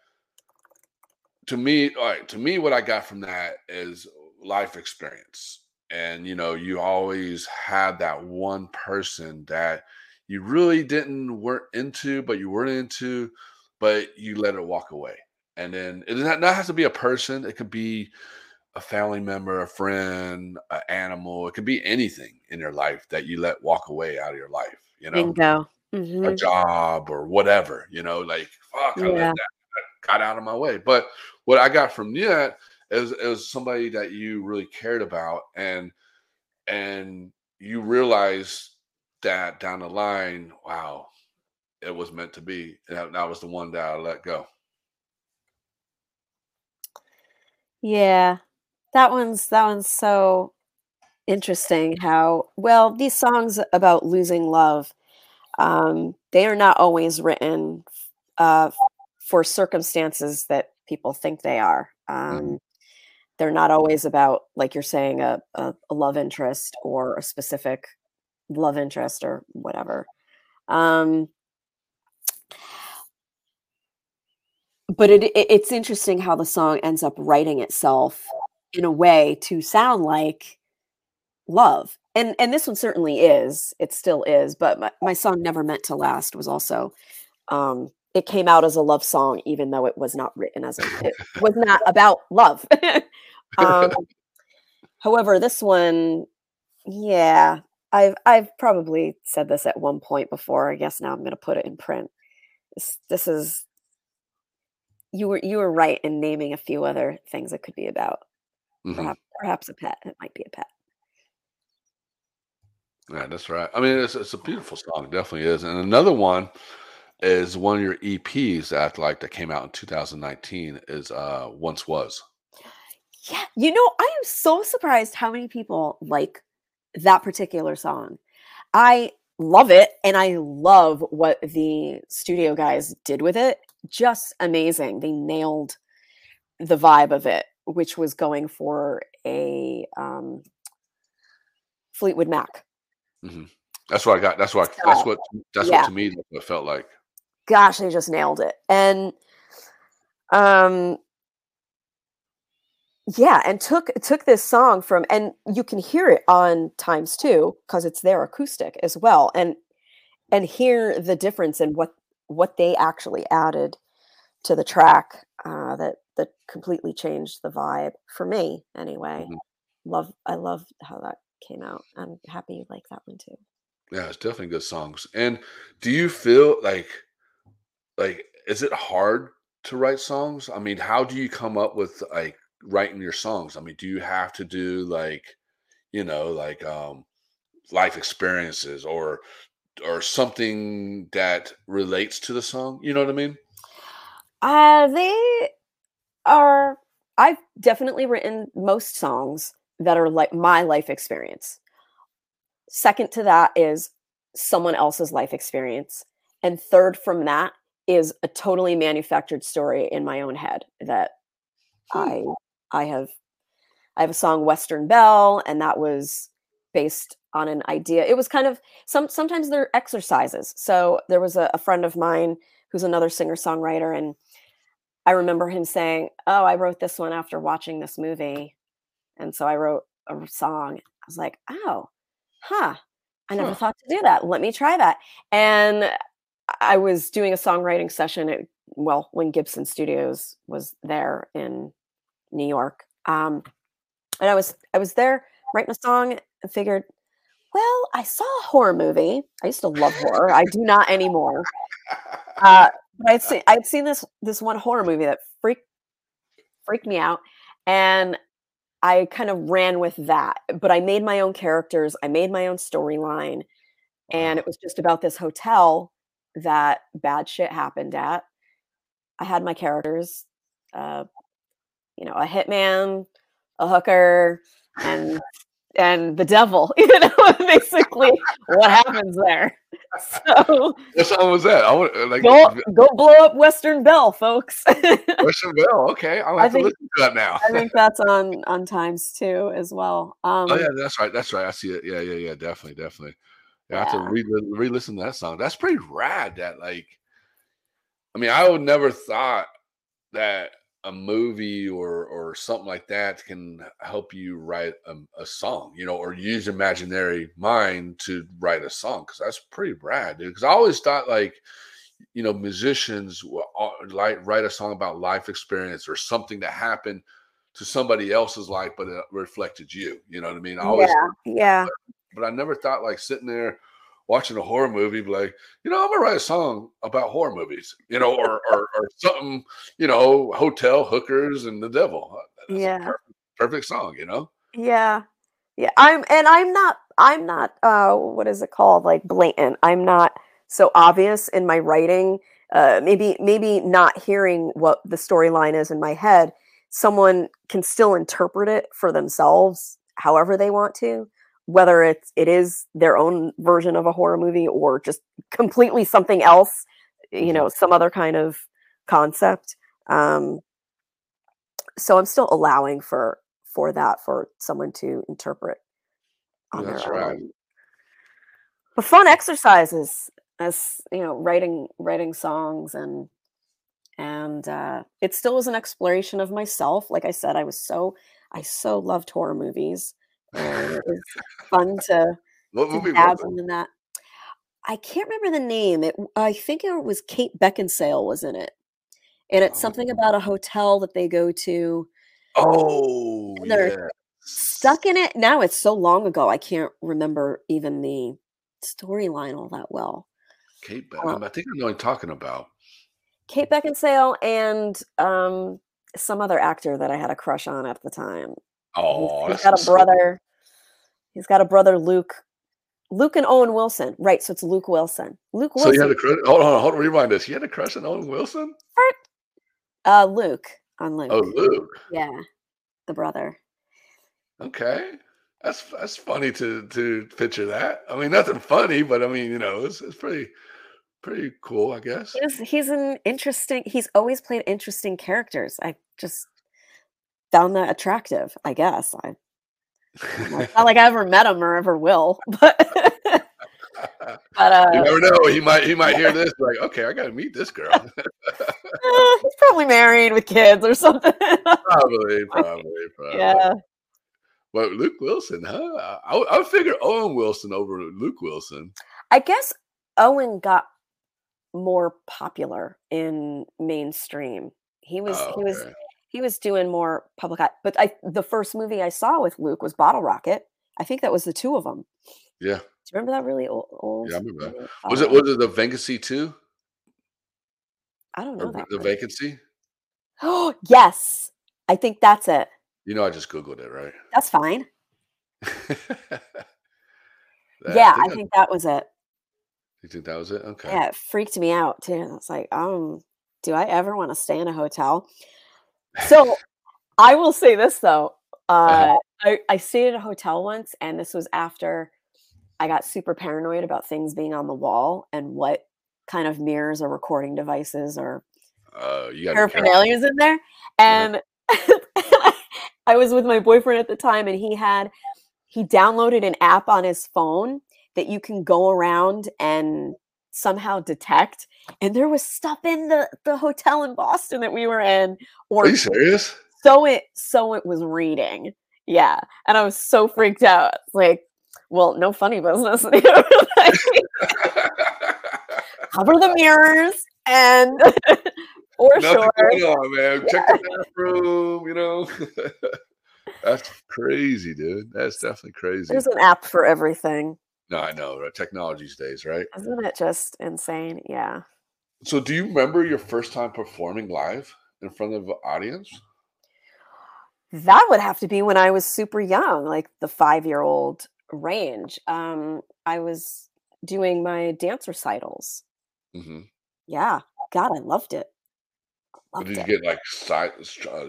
S1: to me, all right, to me, what I got from that is life experience. And you know, you always had that one person that you really didn't weren't into, but you weren't into, but you let it walk away. And then it does not, not have to be a person, it could be a family member, a friend, an animal. It could be anything in your life that you let walk away out of your life, you know,
S2: bingo.
S1: a
S2: Mhm.
S1: job or whatever, you know, like fuck, I let that, that got out of my way. But what I got from that is is somebody that you really cared about and and you realize that down the line, wow, it was meant to be. And that, that was the one that I let go.
S2: Yeah. That one's that one's so interesting how well these songs about losing love um they are not always written uh for circumstances that people think they are. Um
S1: Mhm.
S2: they're not always about like you're saying a, a, a love interest or a specific love interest or whatever. Um but it, it it's interesting how the song ends up writing itself in a way to sound like love and and this one certainly is it still is but my, my song never meant to last was also um it came out as a love song even though it was not written as a it was not about love um however this one yeah i've i've probably said this at one point before i guess now i'm going to put it in print this, this is you were you were right in naming a few other things it could be about
S1: Mhm.
S2: perhaps perhaps a pet it might be a pet
S1: Yeah, that's right. I mean, it's it's a beautiful song, it definitely is. And another one is one of your EPs that like that came out in 2019 is uh Once Was.
S2: yeah you know i am so surprised how many people like that particular song i love it and i love what the studio guys did with it just amazing they nailed the vibe of it which was going for a um fleetwood mac
S1: That's what I got. That's what I, that's what that's
S2: Yeah.
S1: what to me that's what it felt like.
S2: gosh they just nailed it and um yeah and took took this song from and you can hear it on times two because it's their acoustic as well and and hear the difference in what what they actually added to the track uh that that completely changed the vibe for me anyway
S1: Mhm.
S2: love i love how that came out i'm happy you like that one too
S1: Yeah, it's definitely good songs. And do you feel like like is it hard to write songs? I mean, how do you come up with like writing your songs? I mean, do you have to do like, you know, like um life experiences or or something that relates to the song? You know what I mean?
S2: Uh, they are. I've definitely written most songs that are like my life experience. Second to that is someone else's life experience. And third from that is a totally manufactured story in my own head that I I have I have a song Western Bell, and that was based on an idea. It was kind of some sometimes they're exercises. So there was a, a friend of mine who's another singer-songwriter and I remember him saying, "Oh, I wrote this one after watching this movie." And so I wrote a song. I was like, "Oh, huh. I never
S1: Huh.
S2: thought to do that. Let me try that." And I was doing a songwriting session at well, when Gibson Studios was there in New York. Um, and I was I was there writing a song and figured, well, I saw a horror movie. I used to love horror. I do not anymore. Uh, but I'd seen I'd seen this this one horror movie that freaked freaked me out, and I kind of ran with that. But I made my own characters. I made my own storyline, and it was just about this hotel that bad shit happened at. I had my characters, uh, you know, a hitman, a hooker, and and the devil. You know, basically what happens there. so
S1: What song was that? I would uh, like
S2: go go blow up Western Bell, folks.
S1: Western Bell. Okay, I'll
S2: I
S1: have to
S2: think-
S1: listen to that now.
S2: I think that's on on times too as well. Um,
S1: Oh yeah, that's right. That's right. I see it. Yeah, yeah, yeah. Definitely, definitely. Yeah, I have to re re-listen to that song. That's pretty rad. That like, I mean, I would never thought that a movie or or something like that can help you write a, a song, you know, or use imaginary mind to write a song because that's pretty rad, dude. Because I always thought like, you know, musicians will like write a song about life experience or something that happened to somebody else's life, but it reflected you. You know what I mean? I always
S2: yeah, yeah,
S1: but I never thought like sitting there watching a horror movie, be like, you know, I'm gonna write a song about horror movies, you know, or or, or something, you know, hotel hookers and the devil. Uh, That's
S2: Yeah.
S1: perfect, perfect song, you know.
S2: yeah, yeah. I'm and I'm not I'm not uh what is it called like blatant. I'm not so obvious in my writing. Uh, maybe maybe not hearing what the storyline is in my head, someone can still interpret it for themselves however they want to. Whether it's it is their own version of a horror movie or just completely something else, you know, some other kind of concept. Um, so I'm still allowing for for that for someone to interpret on
S1: That's
S2: their
S1: right.
S2: own. But fun exercises as you know, writing writing songs and and uh, it still was an exploration of myself. Like I said, I was so I so loved horror movies, and it was fun to
S1: What
S2: to
S1: was it?
S2: in that. I can't remember the name. It I think it was Kate Beckinsale was in it. And it's something
S1: Oh.
S2: about a hotel that they go to.
S1: Oh,
S2: they're
S1: yeah.
S2: Stuck in it. Now it's so long ago. I can't remember even the storyline all that well.
S1: Kate
S2: uh,
S1: Beckham. I think I know you're talking about.
S2: Kate Beckinsale and um some other actor that I had a crush on at the time. He's-
S1: Oh,
S2: he's
S1: that's
S2: got a brother. He's got a brother, Luke. Luke and Owen Wilson. Right. So it's Luke Wilson. Luke
S1: So you
S2: Wilson.
S1: had a crush. Hold on, hold on. Rewind this. You had a crush on Owen Wilson?
S2: uh Luke. On Luke.
S1: Oh, Luke.
S2: Yeah. The brother.
S1: Okay. That's that's funny to to picture that. I mean, nothing funny, but I mean, you know, it's it's pretty pretty cool, I guess.
S2: He's he's an interesting he's always played interesting characters. I just found that attractive, I guess. I not like I ever met him or ever will, but but uh
S1: you never know. He might he might hear this like, okay, I gotta meet this girl.
S2: eh, he's probably married with kids or something.
S1: probably, probably, probably.
S2: yeah.
S1: But Luke Wilson, huh? I, I would figure Owen Wilson over Luke Wilson.
S2: I guess Owen got more popular in mainstream. He was
S1: Oh,
S2: he was
S1: okay.
S2: He was doing more public eye. But I the first movie I saw with Luke was Bottle Rocket. I think that was the two of them.
S1: Yeah.
S2: Do you remember that really old? old
S1: Yeah, I remember that. Was it was it the vacancy too?
S2: I don't know
S1: the vacancy?
S2: Oh yes, I think that's it.
S1: You know, I just googled it, right?
S2: That's fine.
S1: That-
S2: yeah, I
S1: think
S2: think that was it.
S1: You think that was it? Okay.
S2: Yeah, it freaked me out too. I was like, um, do I ever want to stay in a hotel? So I will say this though.
S1: Uh-huh.
S2: Uh, I, I stayed at a hotel once, and this was after I got super paranoid about things being on the wall and what kind of mirrors or recording devices or
S1: Uh, you be careful.
S2: in there. And I was with my boyfriend at the time, and he had he downloaded an app on his phone that you can go around and somehow detect. And there was stuff in the the hotel in Boston that we were in,
S1: Are
S2: or
S1: you serious?
S2: so it so it was reading. Yeah, and I was so freaked out. Like, well, no funny business. Like, cover the mirrors and or
S1: Nothing
S2: sure.
S1: going on, man. Check the bathroom. You know, that's crazy, dude. That's definitely crazy.
S2: There's an app for everything.
S1: No, I know. Right? Technology these days, right?
S2: Isn't it just insane? Yeah.
S1: So, do you remember your first time performing live in front of an audience?
S2: That would have to be when I was super young, like the five year old range. Um, I was doing my dance recitals.
S1: hmm
S2: Yeah. God, I loved it. Loved
S1: Did you
S2: it.
S1: get like side?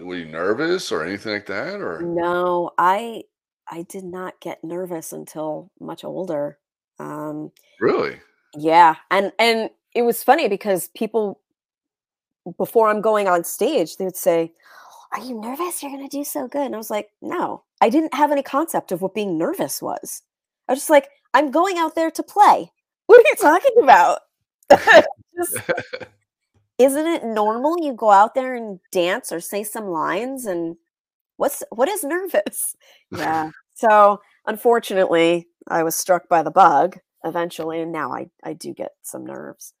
S1: Were you nervous or anything like that? Or
S2: No, I I did not get nervous until much older. Um,
S1: really?
S2: Yeah, and and it was funny because people before I'm going on stage, they would say, "Are you nervous? You're going to do so good." And I was like, "No, I didn't have any concept of what being nervous was. I was just like, I'm going out there to play. What are you talking about? just, isn't it normal you go out there and dance or say some lines and what's what is nervous? Yeah. So unfortunately, I was struck by the bug eventually, and now I I do get some nerves.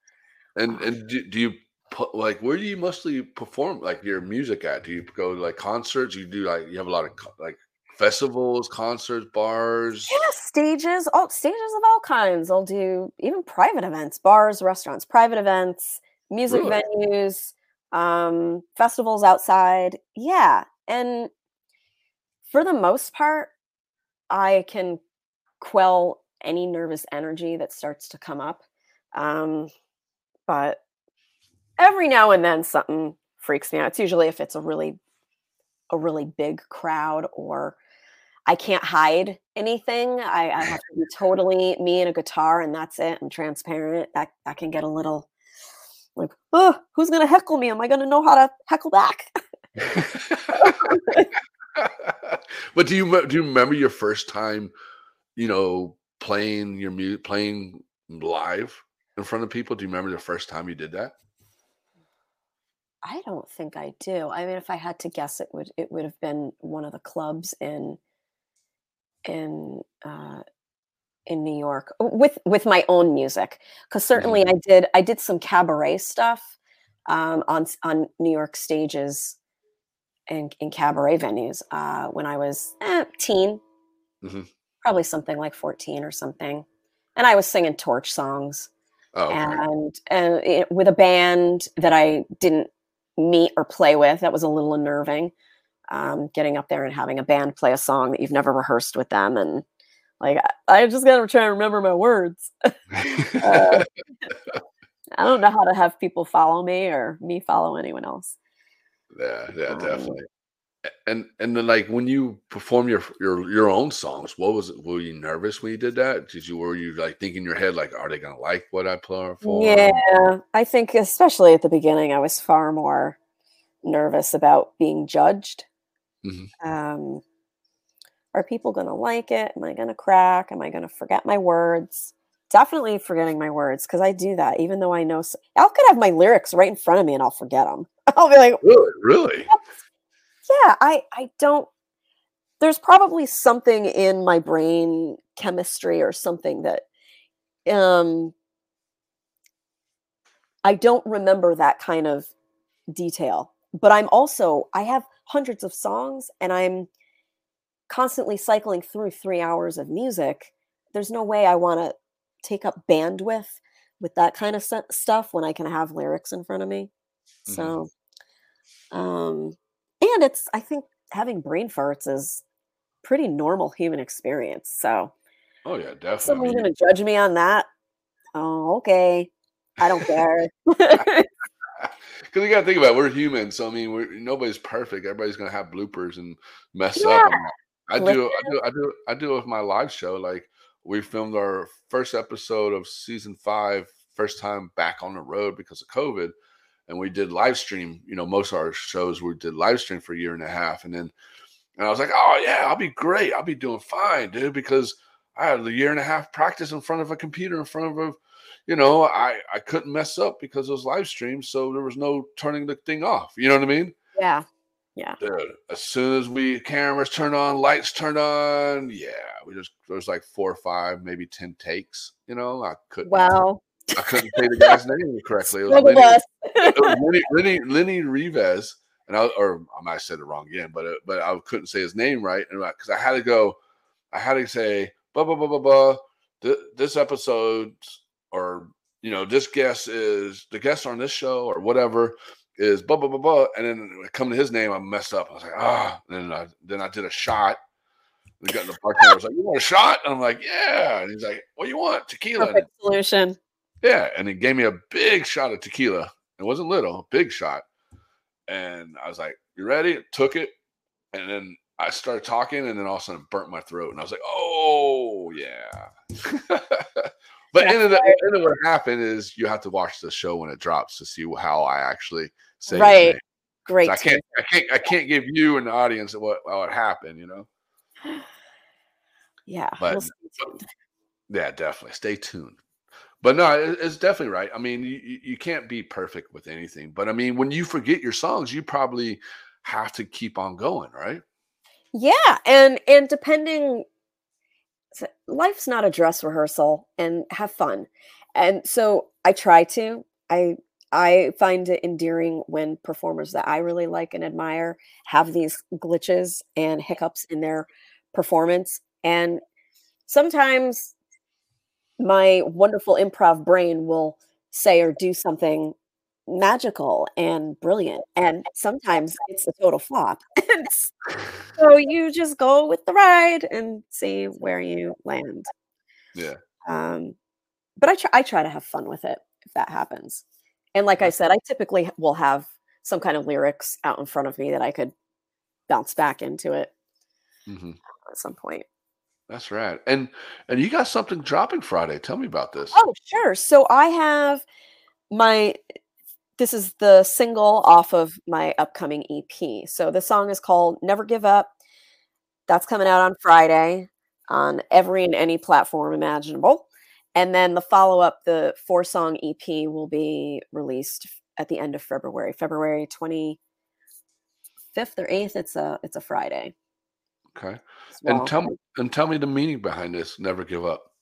S1: And and do, do you put like where do you mostly perform like your music at? Do you go to like concerts? You do like you have a lot of like festivals, concerts, bars.
S2: Yeah, stages, all stages of all kinds. I'll do even private events, bars, restaurants, private events, music really? venues, um, festivals outside. Yeah, and for the most part, I can quell any nervous energy that starts to come up. Um, but every now and then something freaks me out. It's usually if it's a really a really big crowd or I can't hide anything. I, I, have to be totally me and a guitar, and that's it. I'm transparent. That that can get a little like, oh, who's gonna heckle me? Am I gonna know how to heckle back?
S1: but do you do you remember your first time, you know, playing your music, playing live in front of people? Do you remember the first time you did that?
S2: I don't think I do. I mean, if I had to guess, it would it would have been one of the clubs in in uh, in New York with with my own music because certainly mm-hmm. I did I did some cabaret stuff um, on on New York stages and in cabaret venues uh, when I was eh, teen, mm-hmm. probably something like fourteen or something, and I was singing torch songs. Oh, and and it, with a band that I didn't meet or play with, that was a little unnerving um, getting up there and having a band play a song that you've never rehearsed with them and like I, I just gotta try and remember my words. uh, I don't know how to have people follow me or me follow anyone else.
S1: Yeah, yeah, um, definitely. And and then like when you perform your your your own songs, what was it? Were you nervous when you did that? Did you were you like thinking in your head like, are they gonna like what I play for?
S2: Yeah, I think especially at the beginning, I was far more nervous about being judged Mm-hmm. Um, are people going to like it? Am I going to crack? Am I going to forget my words? Definitely forgetting my words because I do that, even though I know so- I could have my lyrics right in front of me and I'll forget them. I'll be like,
S1: really, really?
S2: Yeah, I I don't. There's probably something in my brain chemistry or something that um I don't remember that kind of detail. But I'm also I have hundreds of songs and I'm constantly cycling through three hours of music, there's no way I want to take up bandwidth with that kind of stuff when I can have lyrics in front of me. Mm-hmm. So, um, and it's, I think having brain farts is pretty normal human experience. So,
S1: oh, yeah, definitely.
S2: Someone's going to judge me on that. Oh, okay. I don't care.
S1: because you got to think about it, we're humans. So I mean, we're, nobody's perfect. Everybody's gonna have bloopers and mess yeah. up. I do, I do, I do, I do with my live show. Like we filmed our first episode of season five, first time back on the road because of COVID, and we did live stream. You know, most of our shows we did live stream for a year and a half, and then, and I was like, oh yeah, I'll be great. I'll be doing fine, dude, because I had a year and a half practice in front of a computer in front of a you know, I I couldn't mess up because it was live stream, so there was no turning the thing off. You know what I mean?
S2: Yeah. Yeah.
S1: Dude, as soon as we cameras turned on, lights turned on, yeah, we just there was like four or five, maybe ten takes. You know, I couldn't.
S2: Wow.
S1: I couldn't say the guy's name correctly. It was, Lenny, it was Lenny, Lenny, Lenny Rivas, and I or I might have said it wrong again, but it, uh, but I couldn't say his name right, and because I had to go, I had to say blah blah blah blah blah. This episode or you know, this guest is the guest on this show or whatever is blah blah blah blah, and then come to his name, I messed up. I was like, ah, and then I then I did a shot. We got in the bartender was like, "You want a shot?" And I'm like, "Yeah." And he's like, "What do you want?" Tequila.
S2: Perfect solution.
S1: Yeah, and he gave me a big shot of tequila. It wasn't little, big shot. And I was like, "You ready?" Took it, and then I started talking, and then all of a sudden, burnt my throat, and I was like, "Oh yeah." But end of, the, end of what happened is you have to watch the show when it drops to see how I actually say
S2: right. Great.
S1: I can't, I can't, I can't give you and the audience what what happened. You know.
S2: Yeah.
S1: But, we'll but yeah, definitely stay tuned. But no, it's definitely right. I mean, you, you can't be perfect with anything. But I mean, when you forget your songs, you probably have to keep on going, right?
S2: Yeah, and and depending, life's not a dress rehearsal, and have fun. And so I try to. I I find it endearing when performers that I really like and admire have these glitches and hiccups in their performance. And sometimes my wonderful improv brain will say or do something magical and brilliant and sometimes it's a total flop. So you just go with the ride and see where you land.
S1: Yeah.
S2: Um but i try i try to have fun with it if that happens and like i said i typically will have some kind of lyrics out in front of me that i could bounce back into it
S1: mm-hmm.
S2: at some point
S1: that's right. And and you got something dropping Friday. Tell me about this.
S2: Oh, sure. So I have my this is the single off of my upcoming EP. So the song is called Never Give Up. That's coming out on Friday on every and any platform imaginable. And then the follow up, the four song EP, will be released at the end of February, February 25th or 8th. It's a it's a Friday.
S1: Okay. And tell me and tell me the meaning behind this. Never give up.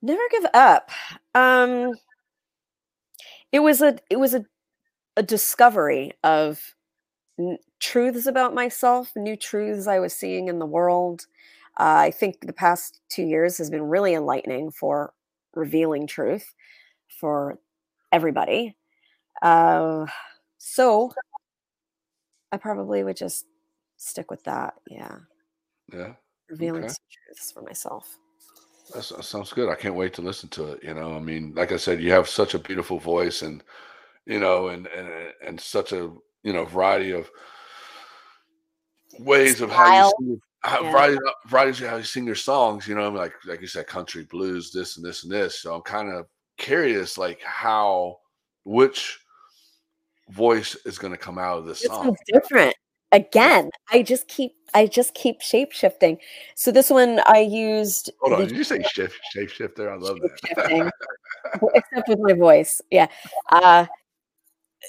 S2: Never give up. Um it was a it was a a discovery of n- truths about myself, new truths I was seeing in the world. Uh, I think the past two years has been really enlightening for revealing truth for everybody. Uh, so I probably would just stick with that. Yeah.
S1: Yeah.
S2: Revealing okay. some truths for myself.
S1: that sounds good. I can't wait to listen to it. You know, I mean, like I said, you have such a beautiful voice and, you know, and, and, and such a, you know, variety of ways Style. of how you yeah. variety, variety of how you sing your songs, you know, I'm like, like you said, country blues, this and this and this. So I'm kind of curious, like how, which voice is going to come out of this
S2: it's
S1: song.
S2: different again i just keep i just keep shape shifting so this one i used
S1: hold on did you say shift shape shifter i love that
S2: except with my voice yeah uh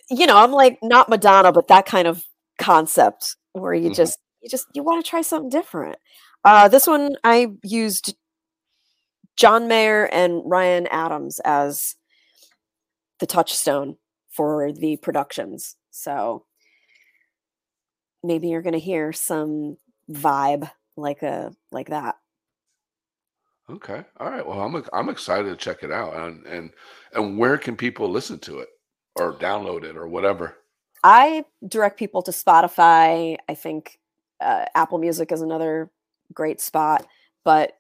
S2: you know i'm like not madonna but that kind of concept where you mm-hmm. just you just you want to try something different uh this one i used john mayer and ryan adams as the touchstone for the productions so maybe you're going to hear some vibe like a like that.
S1: Okay. All right. Well, I'm I'm excited to check it out. And and and where can people listen to it or download it or whatever?
S2: I direct people to Spotify. I think uh, Apple Music is another great spot, but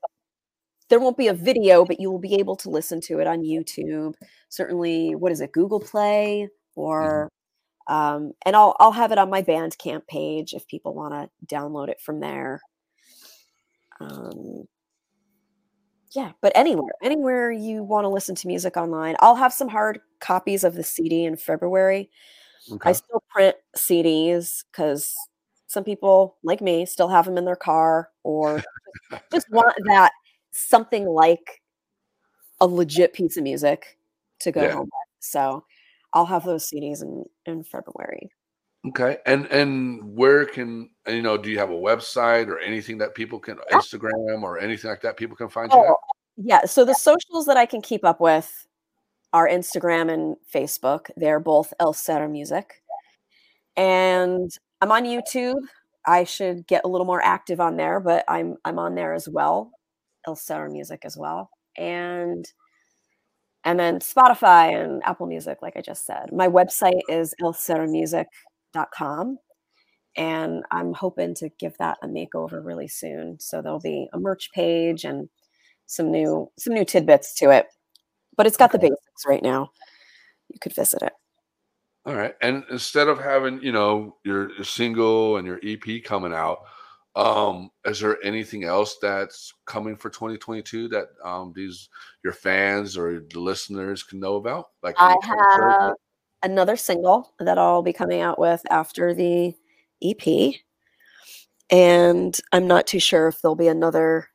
S2: there won't be a video, but you will be able to listen to it on YouTube. Certainly, what is it, Google Play mm-hmm. or um, and I'll I'll have it on my Bandcamp page if people want to download it from there. Um, yeah, but anywhere, anywhere you want to listen to music online, I'll have some hard copies of the CD in February. Okay. I still print CDs because some people like me still have them in their car or just want that something like a legit piece of music to go yeah. home with. So I'll have those CDs in in February.
S1: Okay, and and where can you know? Do you have a website or anything that people can Instagram or anything like that people can find oh, you? At?
S2: Oh, yeah, so the socials that I can keep up with are Instagram and Facebook. They're both Elle Sera Music, and I'm on YouTube. I should get a little more active on there, but I'm I'm on there as well, Elle Sera Music as well, and and then Spotify and Apple Music, like I just said. My website is elleseramusic.com. And I'm hoping to give that a makeover really soon. So there'll be a merch page and some new some new tidbits to it. But it's got the basics right now. You could visit it.
S1: All right. And instead of having, you know, your, your single and your EP coming out, Um, is there anything else that's coming for 2022 that um these your fans or the listeners can know about?
S2: Like I have another single that I'll be coming out with after the EP. And I'm not too sure if there'll be another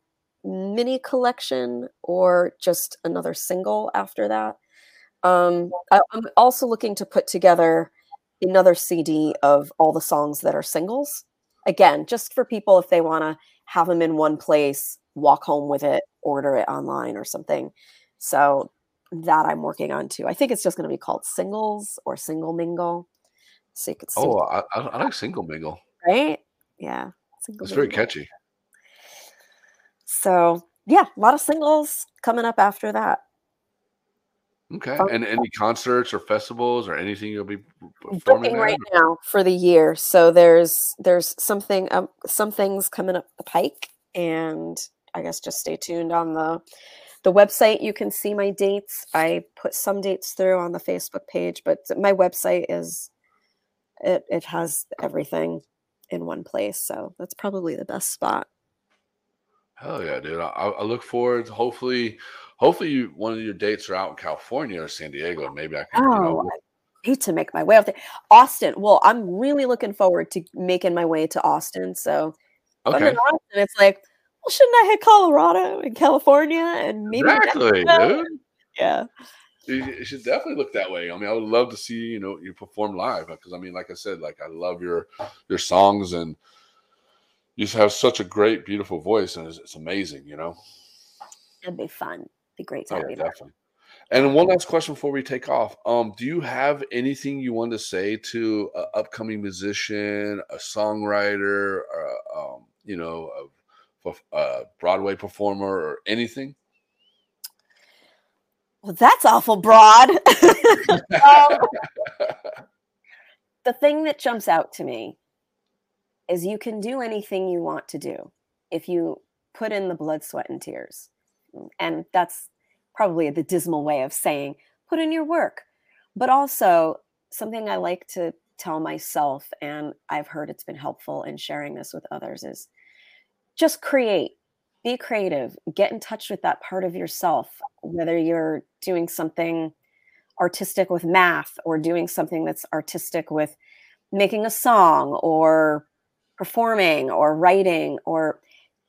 S2: mini collection or just another single after that. Um, I, I'm also looking to put together another CD of all the songs that are singles. Again, just for people if they want to have them in one place, walk home with it, order it online or something. So that I'm working on too. I think it's just going to be called Singles or Single Mingle.
S1: So you could. Oh, I, I, like Single Mingle.
S2: Right? Yeah.
S1: Single it's very catchy.
S2: So yeah, a lot of singles coming up after that.
S1: Okay. and any concerts or festivals or anything you'll be
S2: performing right now for the year. So there's there's something um, some things coming up the pike, and I guess just stay tuned on the the website. You can see my dates. I put some dates through on the Facebook page, but my website is it it has everything in one place. So that's probably the best spot.
S1: Hell yeah, dude! I, I look forward. To hopefully, hopefully, you, one of your dates are out in California or San Diego. Maybe I can. Oh, you know,
S2: oh, I need to make my way out there. Austin. Well, I'm really looking forward to making my way to Austin. So, okay. Austin, it's like, well, shouldn't I hit Colorado and California and maybe
S1: exactly, dude.
S2: Yeah.
S1: You should definitely look that way. I mean, I would love to see you know you perform live uh, because I mean, like I said, like I love your your songs and you have such a great, beautiful voice, and it's, it's amazing. You know,
S2: it'd be fun. Be great to oh, have you definitely.
S1: And one last question before we take off. Um, do you have anything you want to say to an upcoming musician, a songwriter, or um, you know, a, a Broadway performer, or anything?
S2: Well, that's awful broad. um, the thing that jumps out to me is you can do anything you want to do if you put in the blood, sweat, and tears. And that's probably the dismal way of saying put in your work. But also, something I like to tell myself, and I've heard it's been helpful in sharing this with others, is just create, be creative, get in touch with that part of yourself, whether you're doing something artistic with math or doing something that's artistic with making a song or performing or writing or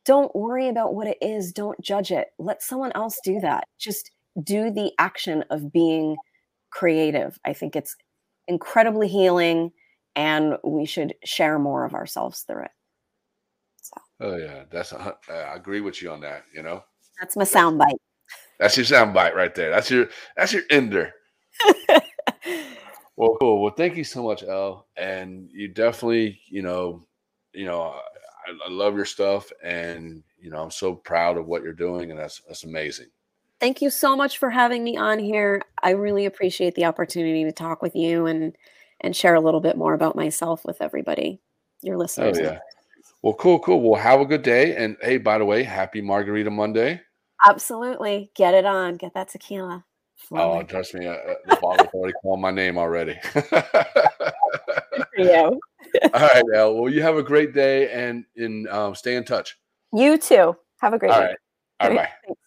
S2: don't worry about what it is don't judge it. Let someone else do that. Just do the action of being creative. I think it's incredibly healing and we should share more of ourselves through it.
S1: So. Oh yeah. That's a, i agree with you on that you know?
S2: That's my sound bite.
S1: that's your sound bite right there. That's your that's your ender. Well cool. Well thank you so much Elle and you definitely you know you know, I, I, love your stuff, and you know, I'm so proud of what you're doing, and that's that's amazing.
S2: Thank you so much for having me on here. I really appreciate the opportunity to talk with you and and share a little bit more about myself with everybody, your listeners.
S1: Oh yeah. Well, cool, cool. Well, have a good day, and hey, by the way, happy Margarita Monday.
S2: Absolutely, get it on. Get that tequila.
S1: Oh, trust me, uh, uh, the bottle's already called my name already.
S2: Yeah.
S1: All right, Elle. Well, you have a great day and in um, stay in touch.
S2: You too. Have a great
S1: All
S2: day.
S1: Right. All right. Bye.